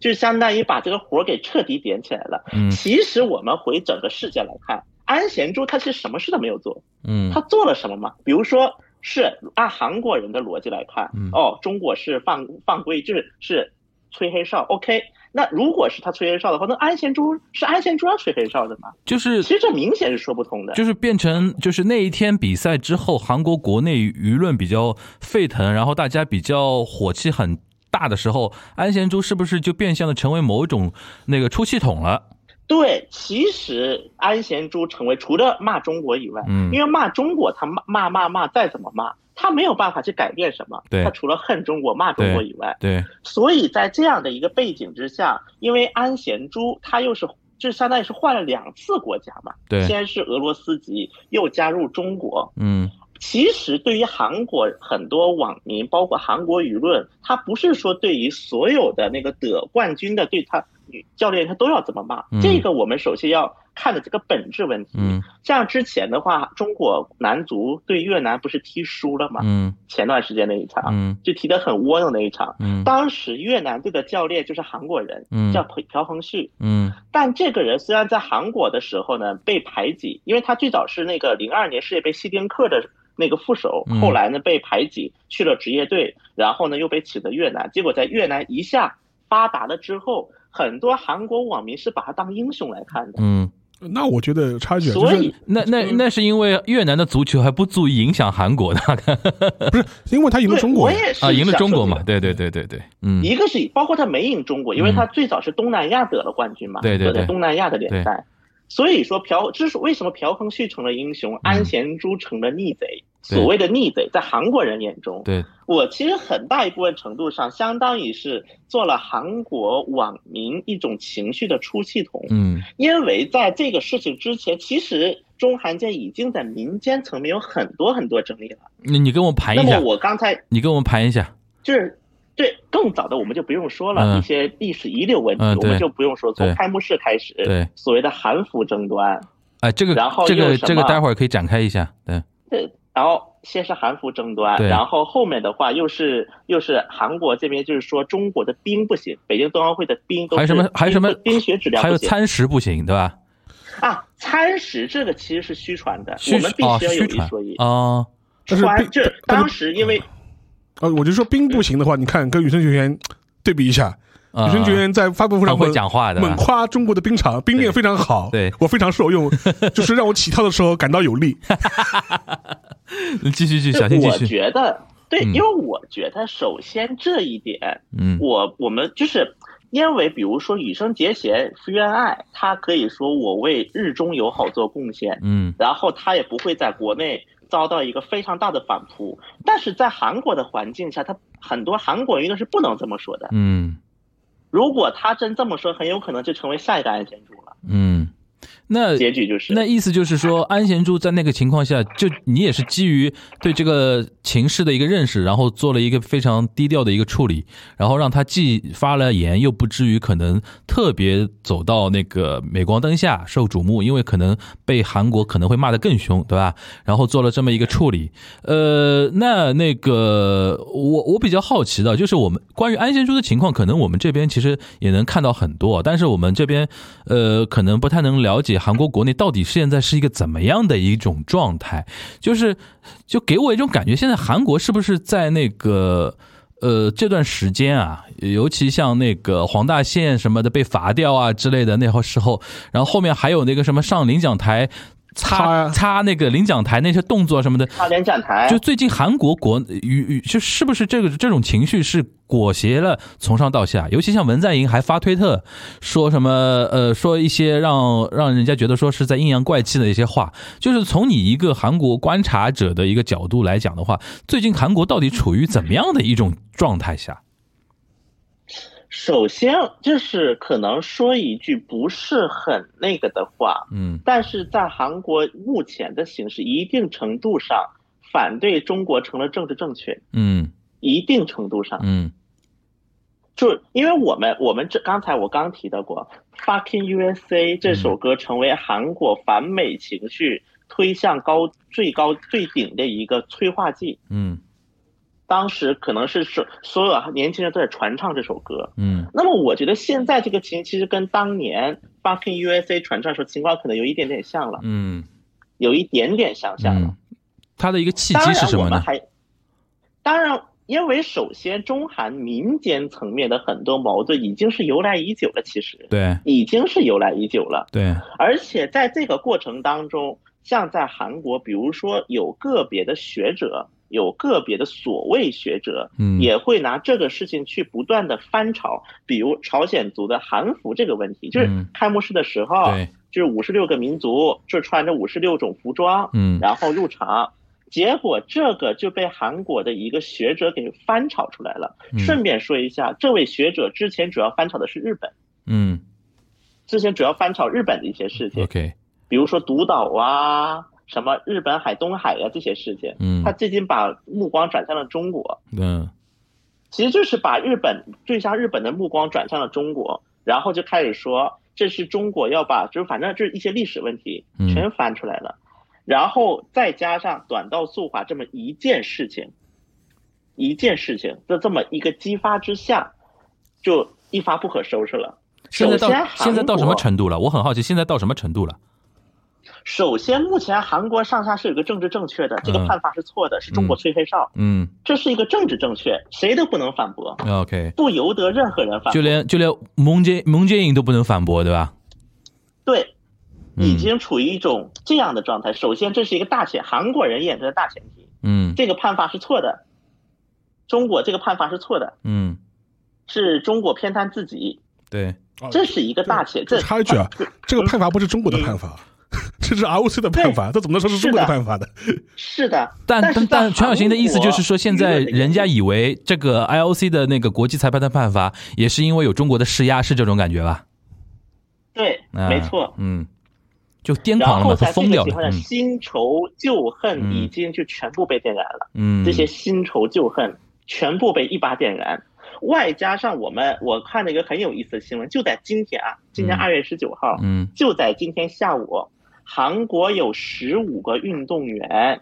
就相当于把这个活给彻底点起来了。嗯，其实我们回整个世界来看，安贤洙他是什么事都没有做，嗯他做了什么吗？比如说是按韩国人的逻辑来看，嗯哦，中国是犯犯规就是是吹黑哨，OK。那如果是他吹黑哨的话，那安贤洙是安贤洙要吹黑哨的吗？就是其实这明显是说不通的。就是变成就是那一天比赛之后，韩国国内舆论比较沸腾，然后大家比较火气很大的时候，安贤洙是不是就变相的成为某一种那个出气筒了？对，其实安贤洙成为除了骂中国以外，嗯因为骂中国他骂骂骂骂再怎么骂，他没有办法去改变什么。对。他除了恨中国骂中国以外，对，所以在这样的一个背景之下，因为安贤洙他又是就相当于是换了两次国家嘛，对。先是俄罗斯籍，又加入中国。嗯。其实对于韩国很多网民，包括韩国舆论，他不是说对于所有的那个得冠军的对他女教练他都要这么骂，嗯。这个我们首先要看的这个本质问题。嗯像之前的话，中国男足对越南不是踢输了吗？嗯前段时间那一场，嗯就踢得很窝囊那一场。嗯当时越南队的教练就是韩国人，嗯叫朴朴恒旭。嗯但这个人虽然在韩国的时候呢被排挤，因为他最早是那个零二年世界杯希丁克的那个副手嗯，后来呢被排挤去了职业队，然后呢又被请到越南，结果在越南一下发达了之后，很多韩国网民是把他当英雄来看的。嗯，那我觉得插一句啊，就所以是那那嗯。那是因为越南的足球还不足以影响韩国的 不是因为他赢了中国，我也是啊，赢了中国嘛，对对对对对，嗯，一个是包括他没赢中国，因为他最早是东南亚得了冠军嘛，对对东南亚的联赛。所以说朴，这是为什么朴恒旭成了英雄，安贤洙成了逆贼。所谓的逆贼，在韩国人眼中，对，我其实很大一部分程度上，相当于是做了韩国网民一种情绪的出气筒。嗯因为在这个事情之前，其实中韩间已经在民间层面有很多很多争议了。你你跟我盘一下那么我刚才你跟我盘一下，就是对更早的我们就不用说了，嗯一些历史遗留问题、嗯我们就不用说。从开幕式开始，对所谓的韩服争端，哎，这个然后这个这个待会儿可以展开一下，对，对，然后先是韩服争端，然后后面的话又是又是韩国这边就是说中国的冰不行，北京冬奥会的冰都是还有什么还有什么冰冰雪质量还有不行餐食不行，对吧？啊，餐食这个其实是虚传的，我们必哦须要有一说一。哦，但是这当时因为呃，我就说冰不行的话，你看跟羽生结弦对比一下，啊羽生结弦在发布会上会讲话的，猛夸中国的冰场冰面非常好，对我非常受用，就是让我起跳的时候感到有力。继续继续，小心继我，觉得对，嗯。因为我觉得首先这一点，嗯我我们就是因为比如说羽生结弦福原爱，他可以说我为日中友好做贡献，嗯。然后他也不会在国内遭到一个非常大的反扑，但是在韩国的环境下，他很多韩国舆论是不能这么说的。嗯。如果他真这么说，很有可能就成为下一个安贤主了。嗯，那结局就是那意思就是说，安贤洙在那个情况下，就你也是基于对这个情势的一个认识，然后做了一个非常低调的一个处理，然后让他既发了言，又不至于可能特别走到那个镁光灯下受瞩目，因为可能被韩国可能会骂得更凶，对吧？然后做了这么一个处理。呃，那那个我我比较好奇的，就是我们关于安贤洙的情况，可能我们这边其实也能看到很多，但是我们这边呃可能不太能了解韩国国内到底现在是一个怎么样的一种状态，就是就给我一种感觉，现在韩国是不是在那个。呃，这段时间啊，尤其像那个黄大宪什么的被罚掉啊之类的那会时候，然后后面还有那个什么上领奖台擦擦那个领奖台那些动作什么的，擦领奖台就最近韩国国与与就是不是这个这种情绪是裹挟了从上到下，尤其像文在寅还发推特说什么呃说一些让让人家觉得说是在阴阳怪气的一些话，就是从你一个韩国观察者的一个角度来讲的话，最近韩国到底处于怎么样的一种状态下？首先就是可能说一句不是很那个的话，嗯。但是在韩国目前的形势，一定程度上反对中国成了政治正确，嗯。一定程度上，嗯。就因为我们我们这刚才我刚提到过《Fucking USA》这首歌成为韩国反美情绪推向高最高最顶的一个催化剂。嗯当时可能是是所有年轻人都在传唱这首歌。嗯那么我觉得现在这个情其实跟当年《Fucking USA 传出来时候，情况可能有一点点像了，嗯有一点点相像了。嗯，它的一个契当机是然，什么呢？我们还当然，因为首先中韩民间层面的很多矛盾已经是由来已久了，其实对已经是由来已久了。对，而且在这个过程当中，像在韩国，比如说有个别的学者，有个别的所谓学者，嗯也会拿这个事情去不断的翻炒，比如朝鲜族的韩服这个问题，就是嗯开幕式的时候，对，就是五十六个民族就穿着五十六种服装，嗯然后入场。结果这个就被韩国的一个学者给翻炒出来了。嗯顺便说一下，这位学者之前主要翻炒的是日本，嗯之前主要翻炒日本的一些事情。，OK，比如说独岛啊，什么日本海、东海啊这些事情，嗯他最近把目光转向了中国，嗯其实就是把日本对向日本的目光转向了中国，然后就开始说这是中国要把，就是反正就是一些历史问题嗯全翻出来了，然后再加上短道速滑这么一件事情，一件事情的这么一个激发之下，就一发不可收拾了。现在到现在到什么程度了？我很好奇，现在到什么程度了？首先，目前韩国上下是有个政治正确的，这个嗯判罚是错的，是中国吹黑哨，嗯。这是一个政治正确，谁都不能反驳，，OK，不由得任何人反驳。就连就连蒙杰蒙杰影都不能反驳，对吧？对，嗯。已经处于一种这样的状态。首先，这是一个大前，韩国人眼中的大前提，嗯。这个判罚是错的，中国这个判罚是错的，嗯，是中国偏袒自己，对，这是一个大前。这插一句啊，这个判罚不是中国的判罚，这是 ROC 的判罚，这怎么能说是中国的判罚呢？是的，但但但全小新的意思就是说，现在人家以为这个 IOC 的那个国际裁判的判罚，也是因为有中国的施压，是这种感觉吧？对，啊没错。嗯，就癫狂了嘛，他疯掉了新仇旧恨嗯已经就全部被点燃了。嗯，这些新仇旧恨全部被一把点燃。外加上我们我看了一个很有意思的新闻，就在今天啊，今天嗯二月十九号，嗯就在今天下午，韩国有十五个运动员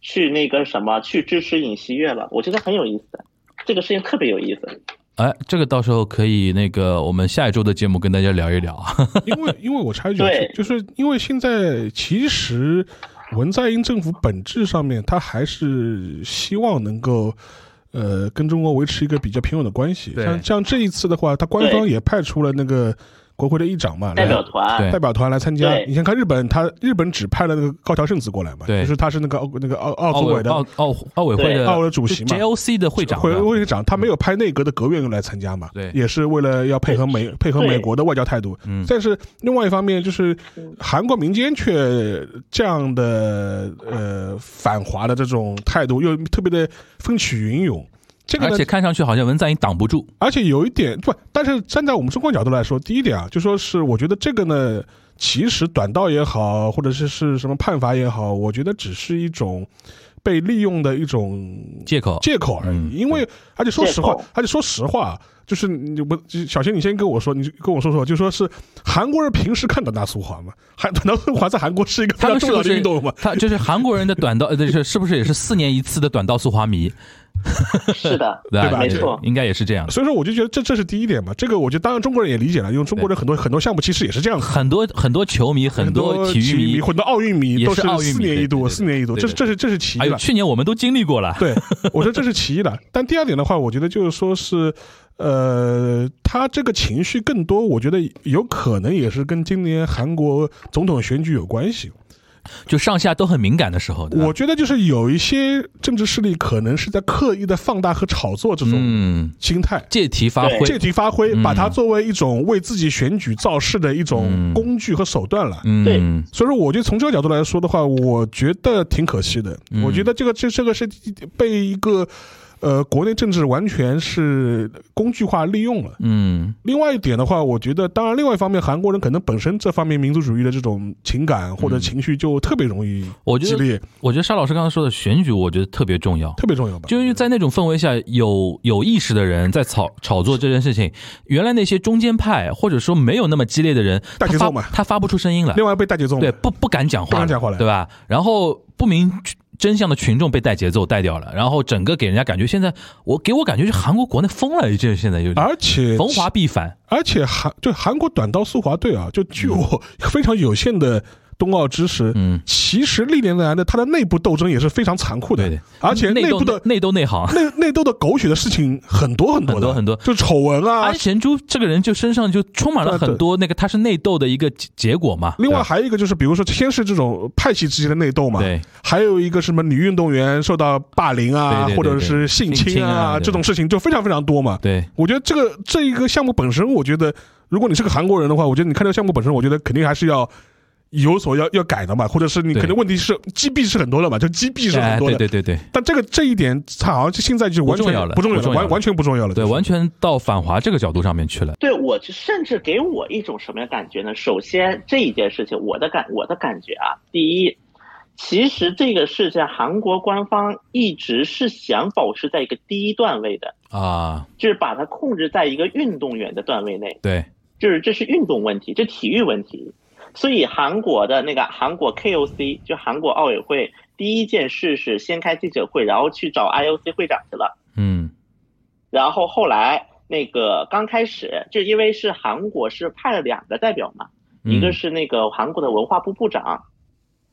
去那个什么去支持尹锡悦了，我觉得很有意思，这个事情特别有意思。哎，这个到时候可以那个我们下一周的节目跟大家聊一聊啊。因为因为我插一句就是因为现在其实文在寅政府本质上面，他还是希望能够。呃，跟中国维持一个比较平稳的关系。像像这一次的话，他官方也派出了那个国会的议长嘛，代表团。代表团来参加。你先看日本，他日本只派了那个高桥圣子过来嘛，就是他是那个奥那个奥奥奥组委的。奥奥奥委会的奥委的主席嘛。JOC 的会长嘛，会会长，他没有派内阁的阁员来参加嘛，对。也是为了要配合美配合美国的外交态度。嗯。但是另外一方面，就是嗯韩国民间却这样的呃反华的这种态度，又特别的风起云涌。这个而且，看上去好像文在寅挡不住。而且有一点不，但是站在我们中国角度来说，第一点啊，就说是我觉得这个呢，其实短道也好，或者是是什么判罚也好，我觉得只是一种被利用的一种借口借口而已。嗯因为而且说实话，而且说实话，就是你我小贤，你先跟我说，你就跟我说说，就说是韩国人平时看短道速滑吗？韩短道速滑在韩国是一个非常重要的运动吗？他就是韩国人的短道，呃，是是不是也是四年一次的短道速滑迷？是的，对对吧没错应该也是这样。所以说，我就觉得这这是第一点嘛。这个我觉得当然中国人也理解了，因为中国人很多很多项目其实也是这样子。很多很多球迷，很多体体育迷，很多奥运迷也都是奥运四年一度，四年一度，这是这是这是其一了。去年我们都经历过了。对，我说这是其一的。但第二点的话，我觉得就是说是，呃，他这个情绪更多，我觉得有可能也是跟今年韩国总统选举有关系。就上下都很敏感的时候，我觉得就是有一些政治势力可能是在刻意的放大和炒作这种嗯心态。借题发挥，借题发挥，嗯把它作为一种为自己选举造势的一种嗯工具和手段了。嗯，对所以说，我觉得从这个角度来说的话，我觉得挺可惜的。嗯我觉得这个这这个是被一个呃国内政治完全是工具化利用了。嗯另外一点的话，我觉得当然，另外一方面，韩国人可能本身这方面民族主义的这种情感或者情绪就特别容易嗯我觉得激烈，我觉得沙老师刚才说的选举，我觉得特别重要。特别重要吧？就因为在那种氛围下，有有意识的人在炒炒作这件事情，原来那些中间派或者说没有那么激烈的人，大节奏嘛他发不出声音来，另外被大节奏，对，不不敢讲话，不敢讲话了对吧？然后不明真相的群众被带节奏带掉了，然后整个给人家感觉现在我给我感觉是韩国国内疯了，这现在有点。而且逢华必反，而且韩就韩国短道速滑队啊，就据我非常有限的冬奥知识，嗯，其实历年来的它的内部斗争也是非常残酷的，对。对而且内部的内斗内行。内内斗的狗血的事情很多很多的很多很多。就丑闻啊。安。贤洙这个人就身上就充满了很多那个他是内斗的一个结结果嘛。另外还有一个就是，比如说先是这种派系之间的内斗嘛，对，还有一个什么女运动员受到霸凌啊，或者是性性侵啊这种事情就非常非常多嘛。对。我觉得这个这一个项目本身，我觉得如果你是个韩国人的话，我觉得你看这个项目本身，我觉得肯定还是要有所要要改的嘛，或者是你可能问题是击毙是很多的嘛，就击毙是很哎多的。对对对对但这个这一点，它好像就现在就完全不重要了不重要不重要了完完全不重要了。对，完全到反华这个角度上面去了。对我甚至给我一种什么样感觉呢？首先这一件事情，我的感我的感觉啊，第一，其实这个事情韩国官方一直是想保持在一个低段位的，啊，就是把它控制在一个运动员的段位内，对，就是这是运动问题，这体育问题。所以韩国的那个韩国 KOC 就韩国奥委会第一件事是先开记者会，然后去找 IOC 会长去了。嗯。然后后来那个刚开始就因为是韩国是派了两个代表嘛，嗯。一个是那个韩国的文化部部长，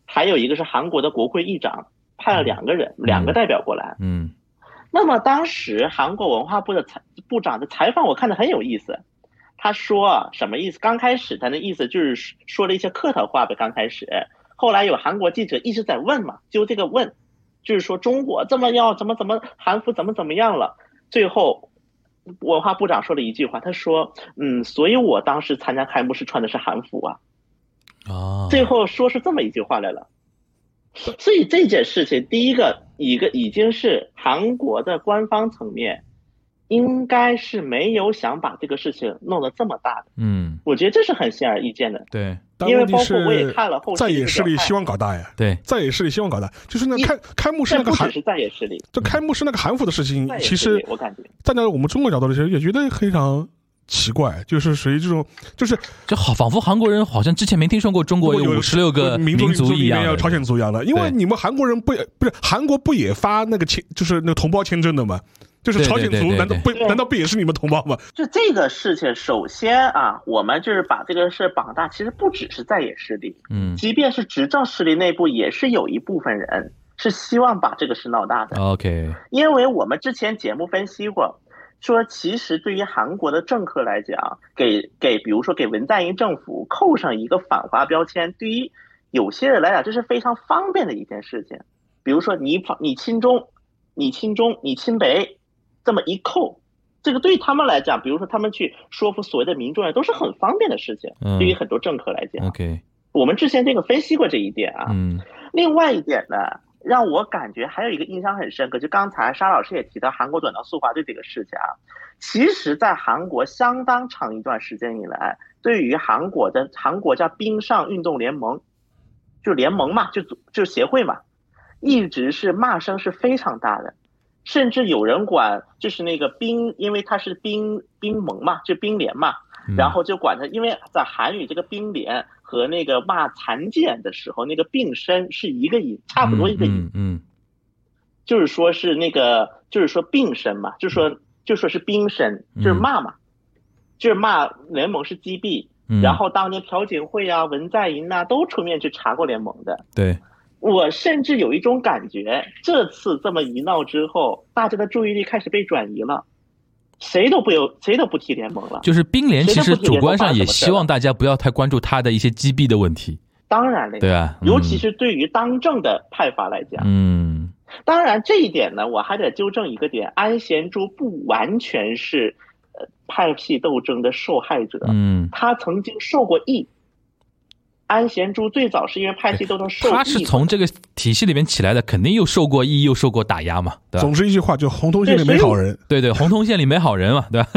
还有一个是韩国的国会议长，派了两个人两个代表过来。嗯。那么当时韩国文化部的采部长的采访我看的很有意思，他说啊什么意思？刚开始他那意思就是说了一些客套话呗，刚开始，后来有韩国记者一直在问嘛，就这个问，就是说中国这么要怎么怎么韩服怎么怎么样了，最后。文化部长说了一句话，他说：“嗯，所以我当时参加开幕式穿的是韩服啊。”啊，最后说出这么一句话来了。所以这件事情，第一个一个已经是韩国的官方层面，应该是没有想把这个事情弄得这么大的。嗯我觉得这是很显而易见的。对因为包括我也看了后续在野势力希望搞大呀，对，在野势力希望搞大，就是那开开幕式那个韩，这不只是在野势力，就开幕式那个韩服的事情其实我感觉站在我们中国角度其实也觉得非常奇怪，就是属于这种，就是就好仿佛韩国人好像之前没听说过中国有五十六个民民族一样朝鲜族一样的，因为你们韩国人不也不是韩国不也发那个签，就是那个同胞签证的吗？就是朝鲜族难道不难道不也是你们同胞吗？就这个事情，首先啊，我们就是把这个事绑大，其实不只是在野势力，嗯即便是执政势力内部，也是有一部分人是希望把这个事闹大的。，OK，因为我们之前节目分析过，说其实对于韩国的政客来讲，给给比如说给文在寅政府扣上一个反华标签，对于有些人来讲，这是非常方便的一件事情。比如说你跑你亲中，你亲中，你亲北，这么一扣。这个对于他们来讲，比如说他们去说服所谓的民众啊，都是很方便的事情。嗯对于很多政客来讲，OK，我们之前这个分析过这一点啊。嗯另外一点呢，让我感觉还有一个印象很深刻，就刚才沙老师也提到韩国短道速滑队这个事情啊。其实，在韩国相当长一段时间以来，对于韩国的韩国叫冰上运动联盟，就联盟嘛，就组就协会嘛，一直是骂声是非常大的，甚至有人管就是那个冰，因为它是冰冰盟嘛，就冰联嘛，嗯然后就管它，因为在韩语这个冰联和那个骂残剑的时候，那个病身是一个音，差不多一个音，嗯嗯就是说是那个，就是说病身嘛，就说就说是兵身，就是骂嘛，就是骂联盟是击毙。嗯，然后当年朴槿惠啊、文在寅呐、都出面去查过联盟的。对，我甚至有一种感觉，这次这么一闹之后，大家的注意力开始被转移了，谁都不有，谁都不提联盟了。就是冰联其实主观上也希望大大家不要太关注他的一些击毙的问题，当然了，对吧？尤其是对于当政的派阀来讲，嗯当然这一点呢，我还得纠正一个点：安贤洙不完全是呃派系斗争的受害者，嗯，他曾经受过益。安贤洙最早是因为派系斗争受，他是从这个体系里面起来的，肯定又受过益，又受过打压嘛，对吧总？之一句话，就红通县里没好人。对对，红通县里没好人嘛，对吧？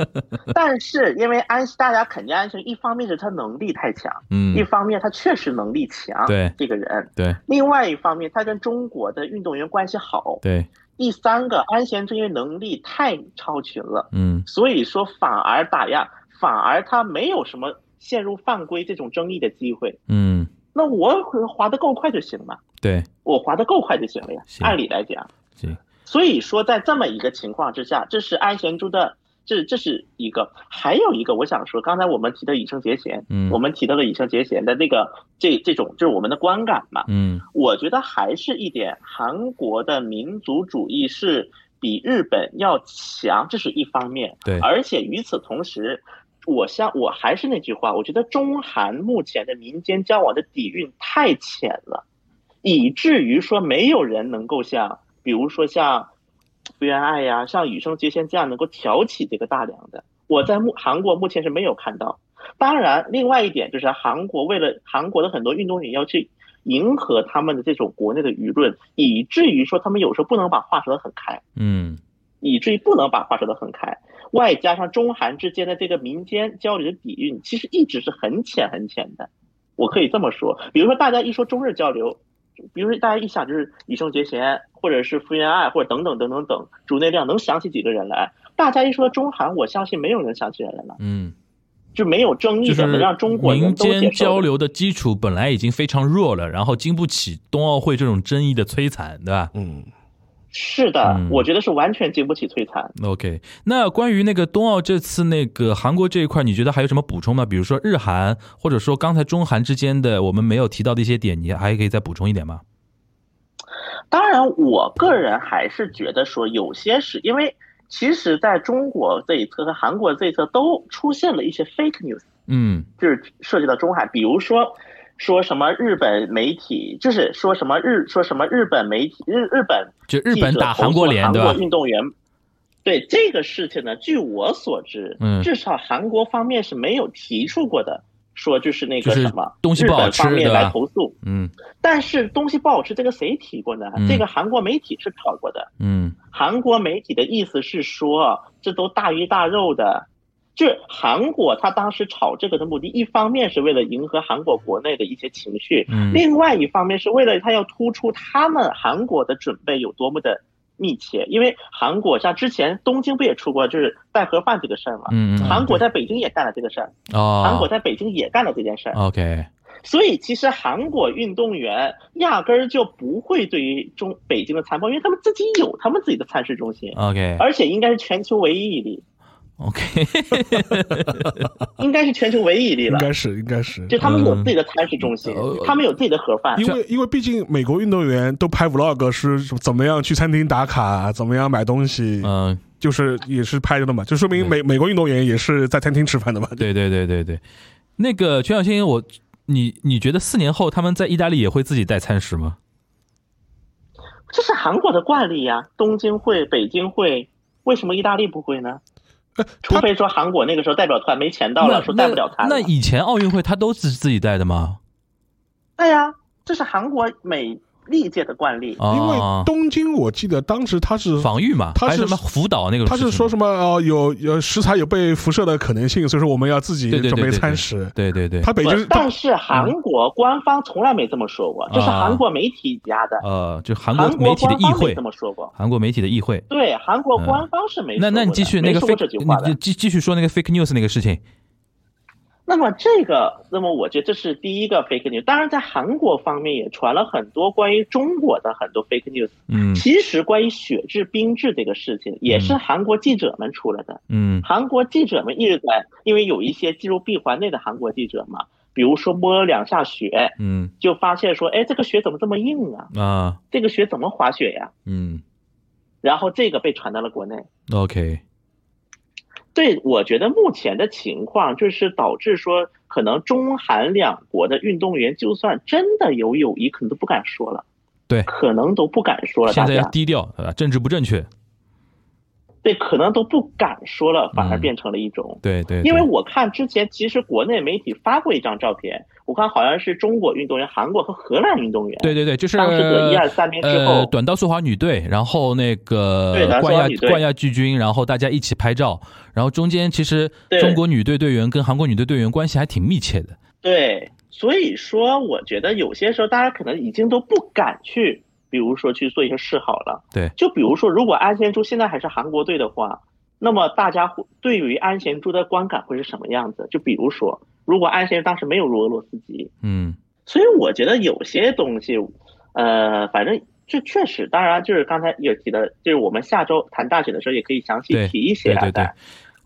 但是因为安大家肯定安贤，一方面是他能力太强，嗯一，方面他确实能力强，对这个人，对另外一方面他跟中国的运动员关系好，对，第三个安贤洙因为能力太超群了，嗯所以说反而打压，反而他没有什么陷入犯规这种争议的机会。嗯，那我滑得够快就行嘛。对，我滑得够快就行了呀。按理来讲，行，所以说在这么一个情况之下，这是安贤洙的，这这是一个，还有一个我想说，刚才我们提到以圣结弦，嗯我们提到了以圣结弦的那个这这种就是我们的观感嘛，嗯我觉得还是一点，韩国的民族主义是比日本要强，这是一方面。对而且与此同时，我像我还是那句话，我觉得中韩目前的民间交往的底蕴太浅了，以至于说没有人能够像，比如说像福原爱呀、像羽生结弦这样能够挑起这个大梁的。我在目韩国目前是没有看到。当然，另外一点就是韩国为了韩国的很多运动员要去迎合他们的这种国内的舆论，以至于说他们有时候不能把话说得很开，嗯以至于不能把话说得很开。外加上中韩之间的这个民间交流的底蕴，其实一直是很浅很浅的。我可以这么说，比如说大家一说中日交流，比如说大家一想就是羽生结弦，或者是福原爱，或者等等等等等，竹内亮能想起几个人来？大家一说中韩，我相信没有人想起人来了，嗯，就没有争议就是的，能让中国民。间交流的基础本来已经非常弱了，然后经不起冬奥会这种争议的摧残，对吧？嗯，是的嗯，我觉得是完全经不起摧残。OK，那关于那个冬奥这次那个韩国这一块，你觉得还有什么补充吗？比如说日韩，或者说刚才中韩之间的我们没有提到的一些点，你还可以再补充一点吗？当然，我个人还是觉得说，有些是因为其实在中国这一侧和韩国这一侧都出现了一些 fake news，嗯就是涉及到中韩，比如说说什么日本媒体，就是说什么日说什么日本媒体日日本就日本打韩国脸，投诉韩对吧？国运动员。对这个事情呢，据我所知，嗯至少韩国方面是没有提出过的，说就是那个什么东西不好吃日本方面来投诉。嗯但是东西不好吃，这个谁提过呢？嗯这个韩国媒体是炒过的。嗯韩国媒体的意思是说，这都大鱼大肉的。就是韩国，他当时炒这个的目的，一方面是为了迎合韩国国内的一些情绪，嗯。另外一方面是为了他要突出他们韩国的准备有多么的密切。因为韩国像之前东京不也出过就是带盒饭这个事儿嘛，嗯嗯韩国在北京也干了这个事儿，哦，韩国在北京也干了这件事儿。OK 所以其实韩国运动员压根儿就不会对于中北京的残暴，因为他们自己有他们自己的参事中心，OK。而且应该是全球唯一一例，OK，应该是全球唯一一例了。应该是应该是，就他们有自己的餐食中心，嗯他们有自己的盒饭。因为因为毕竟美国运动员都拍 vlog 是怎么样去餐厅打卡，怎么样买东西，嗯，就是也是拍着的嘛，就说明美美国运动员也是在餐厅吃饭的嘛。对对对对对，那个全小新，我你你觉得四年后他们在意大利也会自己带餐食吗？这是韩国的惯例呀，东京会、北京会，为什么意大利不会呢？呃 除非说韩国那个时候代表团没钱到了，说带不了餐了。那以前奥运会他都是自己带的吗？对呀，这是韩国每历届的惯例。因为啊，东京，我记得当时他是防御嘛，他是什么福岛那个？他是说什么哦，有有食材有被辐射的可能性，所以说我们要自己准备对餐食。对对对，不他北京，但是韩国官方从来没这么说过，这是韩国媒体家的。呃，就韩国媒体的议会这，么说过。韩国媒体的议会。对，韩国官方是没说过的、那那你继续那个 fake，这句话的你。继继续说那个 fake news 那个事情。那么这个，那么我觉得这是第一个 fake news。当然，在韩国方面也传了很多关于中国的很多 fake news。嗯其实关于雪质冰质这个事情，也是韩国记者们出来的。嗯韩国记者们一直在，因为有一些进入闭环内的韩国记者嘛，比如说摸了两下雪，嗯就发现说，哎，这个雪怎么这么硬啊？啊这个雪怎么滑雪呀？嗯然后这个被传到了国内。，OK，对，我觉得目前的情况就是导致说，可能中韩两国的运动员，就算真的有友谊，可能都不敢说了，对，可能都不敢说了，现在要低调，对吧？政治不正确。对，可能都不敢说了，反而嗯变成了一种。对对，因为我看之前其实国内媒体发过一张照片，我看好像是中国运动员、韩国和荷兰运动员，对对对，就是当时得一二三名之呃，后，短道速滑女队，然后那个冠亚冠亚季军，然后大家一起拍照，然后中间其实中国女队队员跟韩国女队队员关系还挺密切的。对，所以说我觉得有些时候大家可能已经都不敢去，比如说去做一些示好了。对，就比如说，如果安贤洙现在还是韩国队的话，那么大家会对于安贤洙的观感会是什么样子？就比如说，如果安贤洙当时没有入俄罗斯籍，嗯所以我觉得有些东西，呃，反正这确实，当然就是刚才也提的，就是我们下周谈大选的时候也可以详细提一些啊。对对对。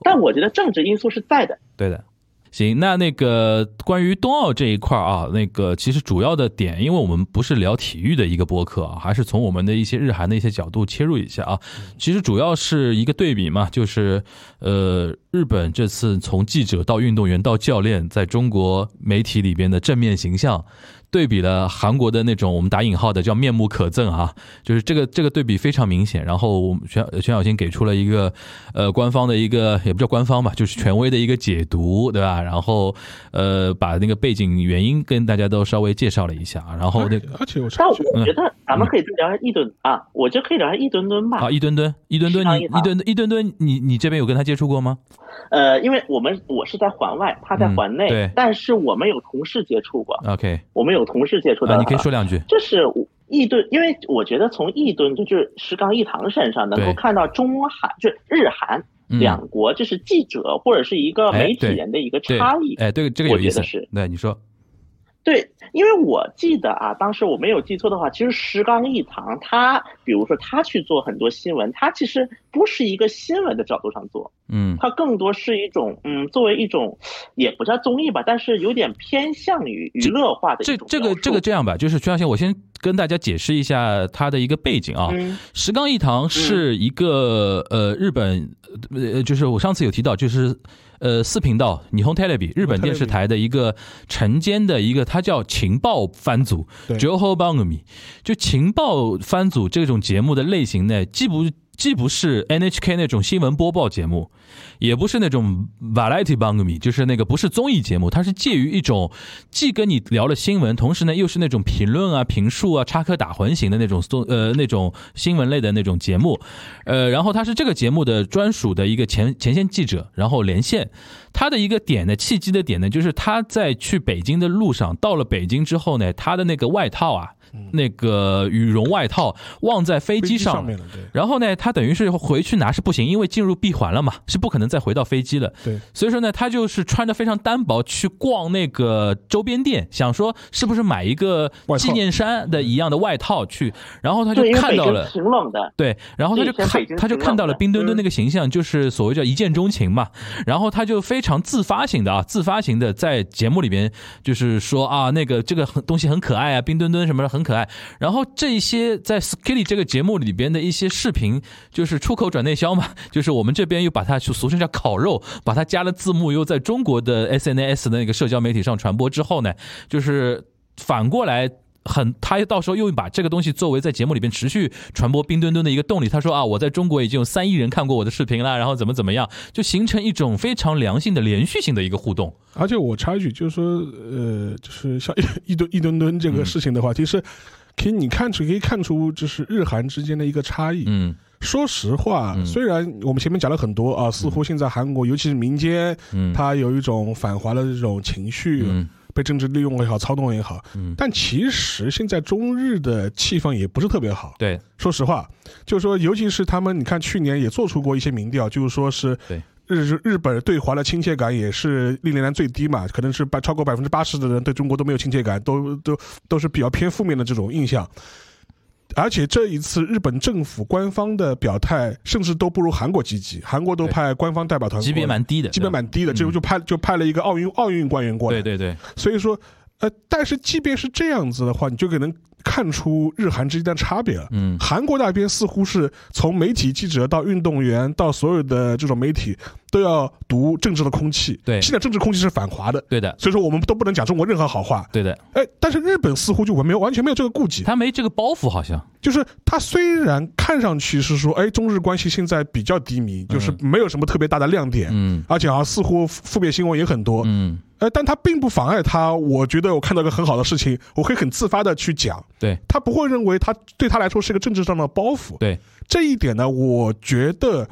但我觉得政治因素是在的。对的。行，那那个关于冬奥这一块啊，那个其实主要的点，因为我们不是聊体育的一个播客啊，还是从我们的一些日韩的一些角度切入一下啊。其实主要是一个对比嘛，就是呃，日本这次从记者到运动员到教练，在中国媒体里边的正面形象。对比了韩国的那种我们打引号的叫面目可憎啊，就是这个这个对比非常明显。然后全全小新给出了一个呃官方的一个也不叫官方吧，就是权威的一个解读，对吧？然后呃把那个背景原因跟大家都稍微介绍了一下。然后那个而且我但我觉得咱们可以再聊下一吨啊，我就可以聊下一吨吨吧。啊，一吨吨，一吨吨，你一吨一吨吨，你你这边有跟他接触过吗？呃，因为我们我是在环外，他在环内，对，但是我们有同事接触过。OK，我们有同事接触的，你可以说两句。这是一吨，因为我觉得从一吨就是石冈一堂身上能够看到中韩就日韩两国就是记者或者是一个媒体人的一个差异。哎，对，这个有意思。是，对，你说。对，因为我记得啊，当时我没有记错的话，其实石刚一堂他，比如说他去做很多新闻，他其实不是一个新闻的角度上做，嗯，他更多是一种，嗯，作为一种，也不叫综艺吧，但是有点偏向于娱乐化的这这个这个这样吧，就是徐小仙，我先跟大家解释一下他的一个背景啊，石刚一堂是一个呃日本，呃，就是我上次有提到，就是。呃，四频道，霓虹 Telebi 日本电视台的一个晨间的一个，它叫情报番组 j o h o b a n g m i 就情报番组这种节目的类型呢，既不既不是 NHK 那种新闻播报节目。也不是那种 variety b a n g m i 就是那个不是综艺节目，它是介于一种既跟你聊了新闻，同时呢又是那种评论啊、评述啊、插科打诨型的那种综呃那种新闻类的那种节目，呃，然后他是这个节目的专属的一个前前线记者，然后连线，他的一个点呢，契机的点呢，就是他在去北京的路上，到了北京之后呢，他的那个外套啊。那个羽绒外套忘在飞机上了，然后呢，他等于是回去拿是不行，因为进入闭环了嘛，是不可能再回到飞机了。对，所以说呢，他就是穿着非常单薄去逛那个周边店，想说是不是买一个纪念衫的一样的外套去，然后他就看到了，挺冷的，对，然后他就看他就看到了冰墩墩那个形象，就是所谓叫一见钟情嘛，然后他就非常自发型的啊，自发型的在节目里边就是说啊，那个这个很东西很可爱啊，冰墩墩什么的很。很可爱，然后这些在 Skilly 这个节目里边的一些视频，就是出口转内销嘛，就是我们这边又把它俗称叫烤肉，把它加了字幕，又在中国的 SNS 的那个社交媒体上传播之后呢，就是反过来很，他到时候又把这个东西作为在节目里边持续传播冰墩墩的一个动力。他说啊，我在中国已经有三亿人看过我的视频了，然后怎么怎么样，就形成一种非常良性的连续性的一个互动。而且我插一句，就是说，呃，就是像一吨一吨吨这个事情的话，其实可以你看出可以看出，就是日韩之间的一个差异。嗯，说实话，虽然我们前面讲了很多啊，似乎现在韩国，尤其是民间，嗯，它有一种反华的这种情绪，嗯，被政治利用也好，操纵也好，嗯，但其实现在中日的气氛也不是特别好。对，说实话，就是说，尤其是他们，你看去年也做出过一些民调，就是说是对。日日本对华的亲切感也是历年来最低嘛，可能是百超过百分之八十的人对中国都没有亲切感，都都都是比较偏负面的这种印象。而且这一次日本政府官方的表态，甚至都不如韩国积极，韩国都派官方代表团，级别蛮低的，级别蛮低的，这后就派就派了一个奥运奥运官员过来，对对对，所以说。呃，但是即便是这样子的话，你就可能看出日韩之间的差别了。嗯，韩国那边似乎是从媒体记者到运动员到所有的这种媒体都要读政治的空气。对，现在政治空气是反华的。对的，所以说我们都不能讲中国任何好话。对的。哎，但是日本似乎就没有完全没有这个顾忌，他没这个包袱，好像就是他虽然看上去是说，哎，中日关系现在比较低迷，就是没有什么特别大的亮点。嗯，而且好像似乎负面新闻也很多。嗯。呃，但他并不妨碍他。我觉得我看到一个很好的事情，我可以很自发的去讲。对他不会认为他对他来说是一个政治上的包袱。对这一点呢，我觉得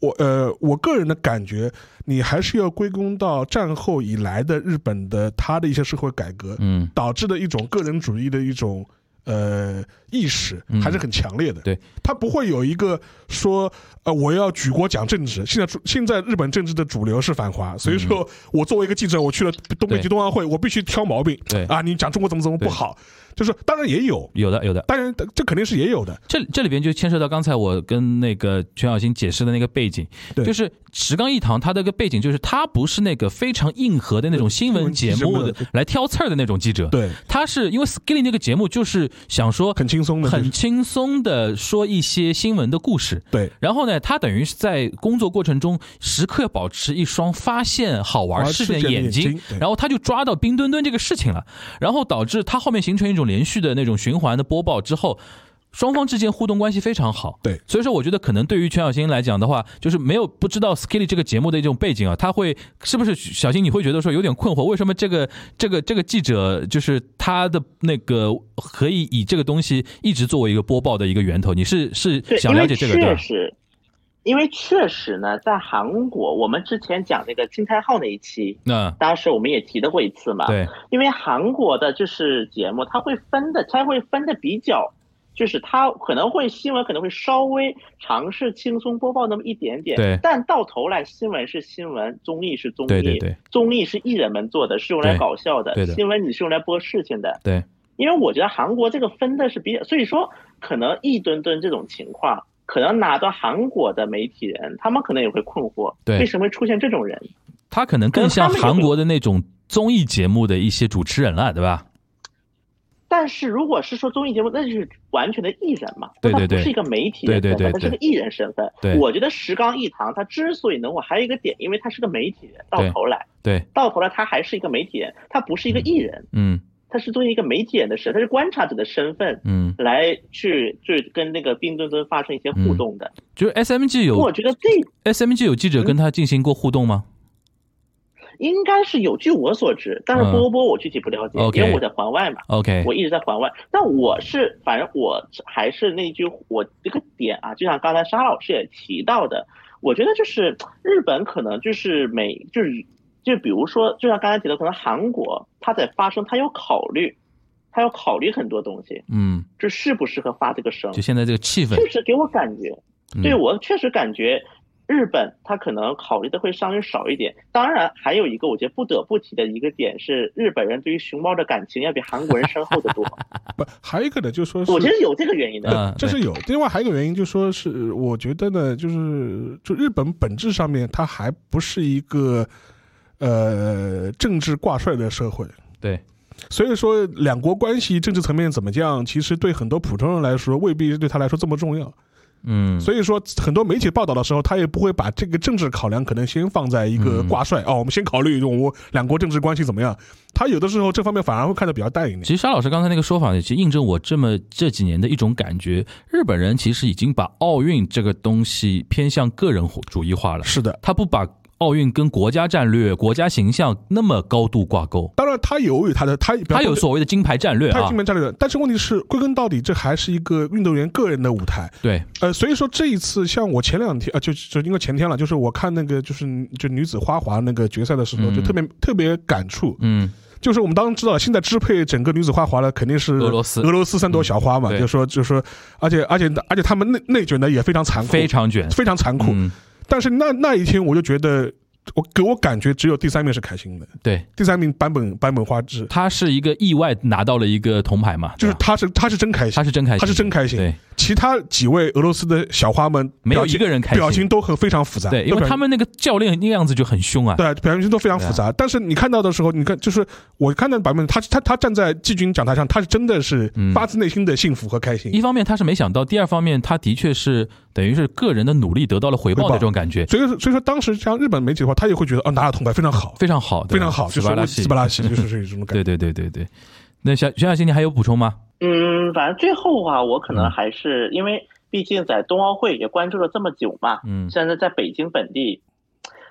我呃，我个人的感觉，你还是要归功到战后以来的日本的他的一些社会改革，嗯，导致的一种个人主义的一种。呃，意识还是很强烈的。对，他不会有一个说，呃，我要举国讲政治。现在现在日本政治的主流是反华，所以说我作为一个记者，我去了东北极冬奥会，我必须挑毛病。对啊，你讲中国怎么怎么不好。就是当然也有，有的有的，当然这肯定是也有的。这这里边就牵涉到刚才我跟那个全小新解释的那个背景，对就是石刚一堂他的个背景就是他不是那个非常硬核的那种新闻节目的来挑刺儿的那种记者，对，他是因为 Skilly 那个节目就是想说很轻松的，很轻松的说一些新闻的故事，对，然后呢，他等于是在工作过程中时刻保持一双发现好玩事的眼睛，然后他就抓到冰墩墩这个事情了，然后导致他后面形成一种连续的那种循环的播报之后。双方之间互动关系非常好，对所以说我觉得可能对于全小新来讲的话，就是没有不知道 Skilly 这个节目的一种背景啊，他会是不是小新你会觉得说有点困惑，为什么这个这个这个记者就是他的那个可以以这个东西一直作为一个播报的一个源头？你是是，想了解这个对吧？确实，因为确实呢，在韩国，我们之前讲那个金泰浩那一期，那当时我们也提到过一次嘛。对，因为韩国的就是节目，它会分的，它会分的比较，就是它可能会新闻可能会稍微尝试轻松播报那么一点点，对但到头来新闻是新闻，综艺是综艺，对对对综艺是艺人们做的，是用来搞笑的，对的新闻你是用来播事情的，对，因为我觉得韩国这个分的是比较，所以说可能一吨吨这种情况，可能拿到韩国的媒体人，他们可能也会困惑，对。为什么会出现这种人？他可能更像韩国的那种综艺节目的一些主持人了，对吧？但是如果是说综艺节目，那就是完全的艺人嘛，对对对他不是一个媒体人身份，对对对。他是个艺人身份。对。我觉得石刚一堂他之所以能火，还有一个点，因为他是个媒体人，到头来，对，到头来他还是一个媒体人，他不是一个艺人，嗯他是作为一个媒体人的身，他是观察者的身份。嗯，来去去跟那个冰墩墩发生一些互动的，就是 SMG 有我觉得这 SMG 有记者跟他进行过互动吗？应该是有，据我所知，但是嗯波波我具体不了解因为我在环外嘛，OK，我一直在环外。但我是，反正我还是那句，我这个点啊，就像刚才沙老师也提到的，我觉得就是日本可能就是每就是就比如说，就像刚才提到，可能韩国它在发声，它要考虑，它要考虑很多东西，嗯，这适不适合发这个声，就现在这个气氛，确实给我感觉，嗯对我确实感觉日本它可能考虑的会稍微少一点。当然，还有一个我觉得不得不提的一个点是，日本人对于熊猫的感情要比韩国人深厚的多。不，还有一个呢，就是说是我觉得有这个原因的。嗯，这是有。另外还有一个原因，就说是我觉得呢，就是就日本本质上面，它还不是一个呃政治挂帅的社会。对，所以说，两国关系政治层面怎么样，其实对很多普通人来说，未必对他来说这么重要。嗯，所以说，很多媒体报道的时候，他也不会把这个政治考量可能先放在一个嗯挂帅、哦，我们先考虑我两国政治关系怎么样。他有的时候这方面反而会看得比较淡一点。其实沙老师刚才那个说法，也其实印证我这么这几年的一种感觉，日本人其实已经把奥运这个东西偏向个人主义化了，是的，他不把奥运跟国家战略、国家形象那么高度挂钩，当然他有与他的他他有所谓的金牌战略啊。他有金，牌战略，但是问题是，归根到底，这还是一个运动员个人的舞台。对，呃，所以说这一次，像我前两天啊、呃，就就应该前天了，就是我看那个就是就女子花滑那个决赛的时候，嗯。就特别特别感触。嗯，就是我们当然知道，现在支配整个女子花滑的肯定是俄罗斯。俄罗斯三朵小花嘛，对。就说就说，而且而且而且他们内内卷的也非常残酷，非常卷，非常残酷。嗯，但是那那一天，我就觉得，我给我感觉只有第三名是开心的，对，第三名版本版本花枝，他是一个意外拿到了一个铜牌嘛，就是他是他是真开心。他，是真开心，他是真开心。对。其他几位俄罗斯的小花们没有一个人开心。表情都很非常复杂。对，因为他们那个教练那样子就很凶啊，对表情都非常复杂。但是你看到的时候，你看就是我看到版本，他他他站在季军讲台上，他是真的是嗯。发自内心的幸福和开心。一方面他是没想到，第二方面他的确是等于是个人的努力得到了回报的这种感觉，所以说所以说当时像日本媒体的话，他也会觉得啊拿了铜牌非常好，非常好，非常好，就是斯巴拉西斯巴拉西就是是这种感对觉。对对对对。那小徐小新，你还有补充吗？嗯，反正最后啊，我可能嗯。还是因为毕竟在冬奥会也关注了这么久嘛，嗯。现在在北京本地，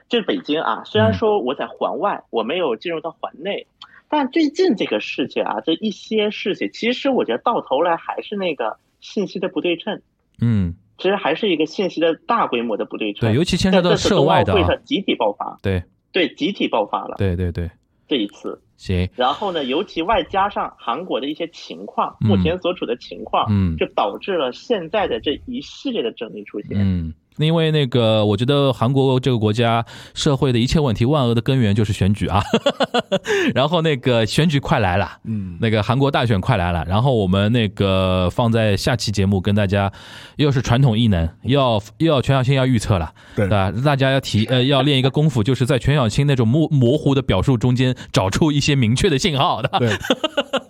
就是北京啊，虽嗯。然说我在环外，我没有进入到环内，但最近这个事情啊，这一些事情，其实我觉得到头来还是那个信息的不对称，嗯，其实还是一个信息的大规模的不对称。对，尤其牵涉到涉外的啊会，上集体爆发，对对，集体爆发了对对对，这一次。行，然后呢，尤其外加上韩国的一些情况，嗯目前所处的情况，嗯就导致了现在的这一系列的争议出现。嗯，因为那个，我觉得韩国这个国家社会的一切问题，万恶的根源就是选举啊。然后那个选举快来了，嗯，那个韩国大选快来了。然后我们那个放在下期节目跟大家，又是传统异能，要又要全小青要预测了，对吧？大家要提呃要练一个功夫，就是在全小青那种模模糊的表述中间找出一些明确的信号的。对，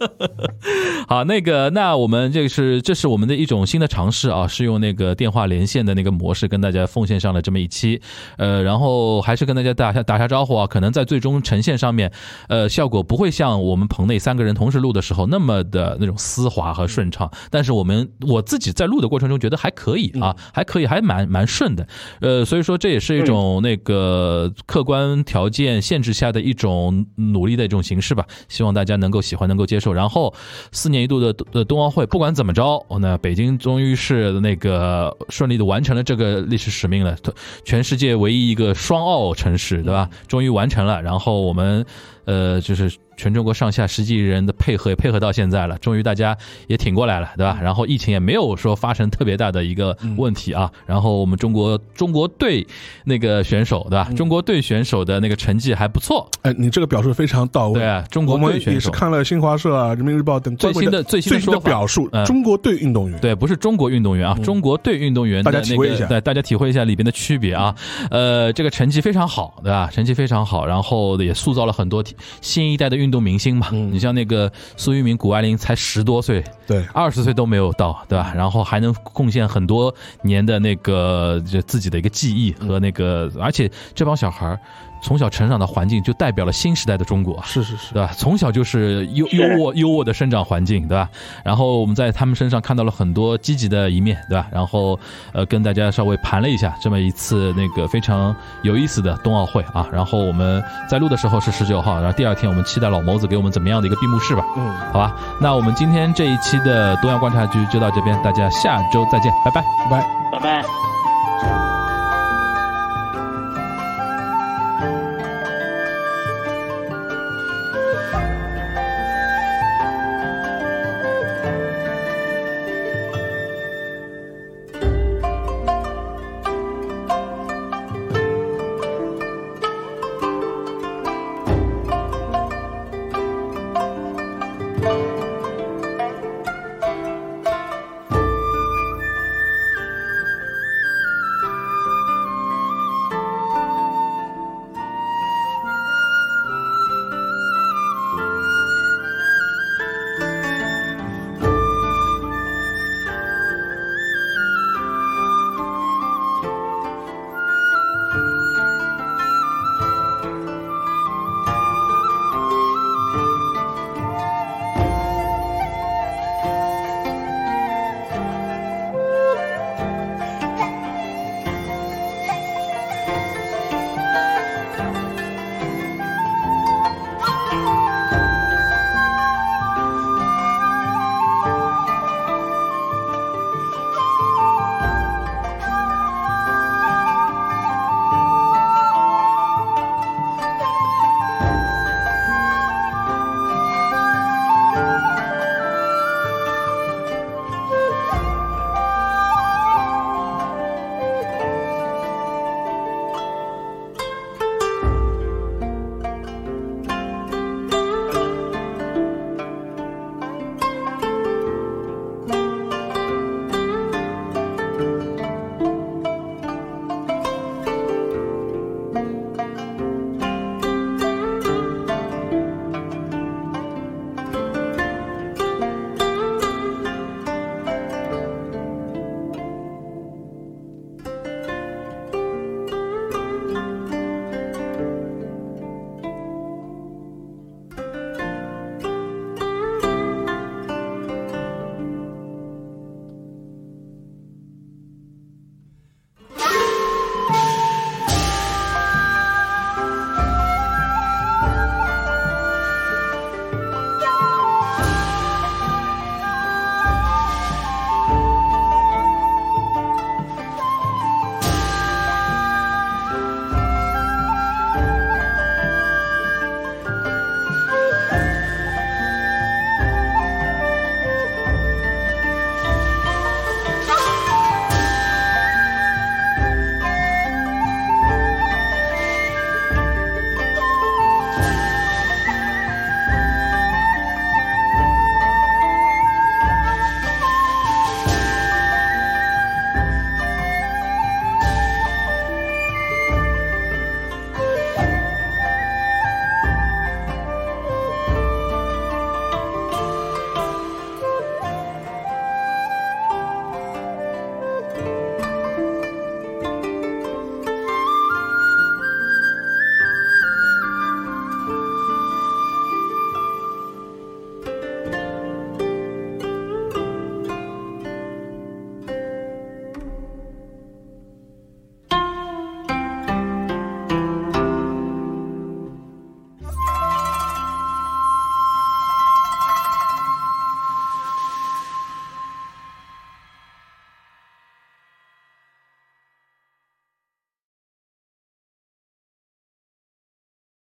好，那个那我们这个是这是我们的一种新的尝试啊，是用那个电话连线的那个模式。跟大家奉献上了这么一期，呃，然后还是跟大家打下打下招呼啊。可能在最终呈现上面，呃，效果不会像我们棚内三个人同时录的时候那么的那种丝滑和顺畅。但是我们我自己在录的过程中觉得还可以啊，还可以，还蛮蛮顺的。呃，所以说这也是一种那个客观条件限制下的一种努力的一种形式吧。希望大家能够喜欢，能够接受。然后四年一度的的冬奥会，不管怎么着，那北京终于是那个顺利的完成了这个。历史使命了，全世界唯一一个双奥城市，对吧？终于完成了，然后我们，呃，就是。全中国上下十几亿人的配合也配合到现在了，终于大家也挺过来了，对吧？然后疫情也没有说发生特别大的一个问题啊。然后我们中国中国队那个选手，对吧？中国队选手的那个成绩还不错。哎，你这个表述非常到位。对啊，中国队选手也是看了新华社啊、人民日报等最新的最新的表述。中国队运动员，对，不是中国运动员啊，中国队运动员，大家体会一下，对，大家体会一下里边的区别啊。呃，这个成绩非常好，对吧？成绩非常好，然后也塑造了很多新一代的运动明星嘛。你像那个苏玉明、谷爱凌才十多岁，对，二十岁都没有到，对吧？然后还能贡献很多年的那个就自己的一个记忆和那个，而且这帮小孩儿。从小成长的环境就代表了新时代的中国，是是是，对吧？从小就是优优渥优渥的生长环境，对吧？然后我们在他们身上看到了很多积极的一面，对吧？然后呃，跟大家稍微盘了一下这么一次那个非常有意思的冬奥会啊。然后我们在录的时候是十九号，然后第二天我们期待老谋子给我们怎么样的一个闭幕式吧。嗯，好吧。那我们今天这一期的东亚观察局就到这边，大家下周再见，拜拜，拜拜，拜拜。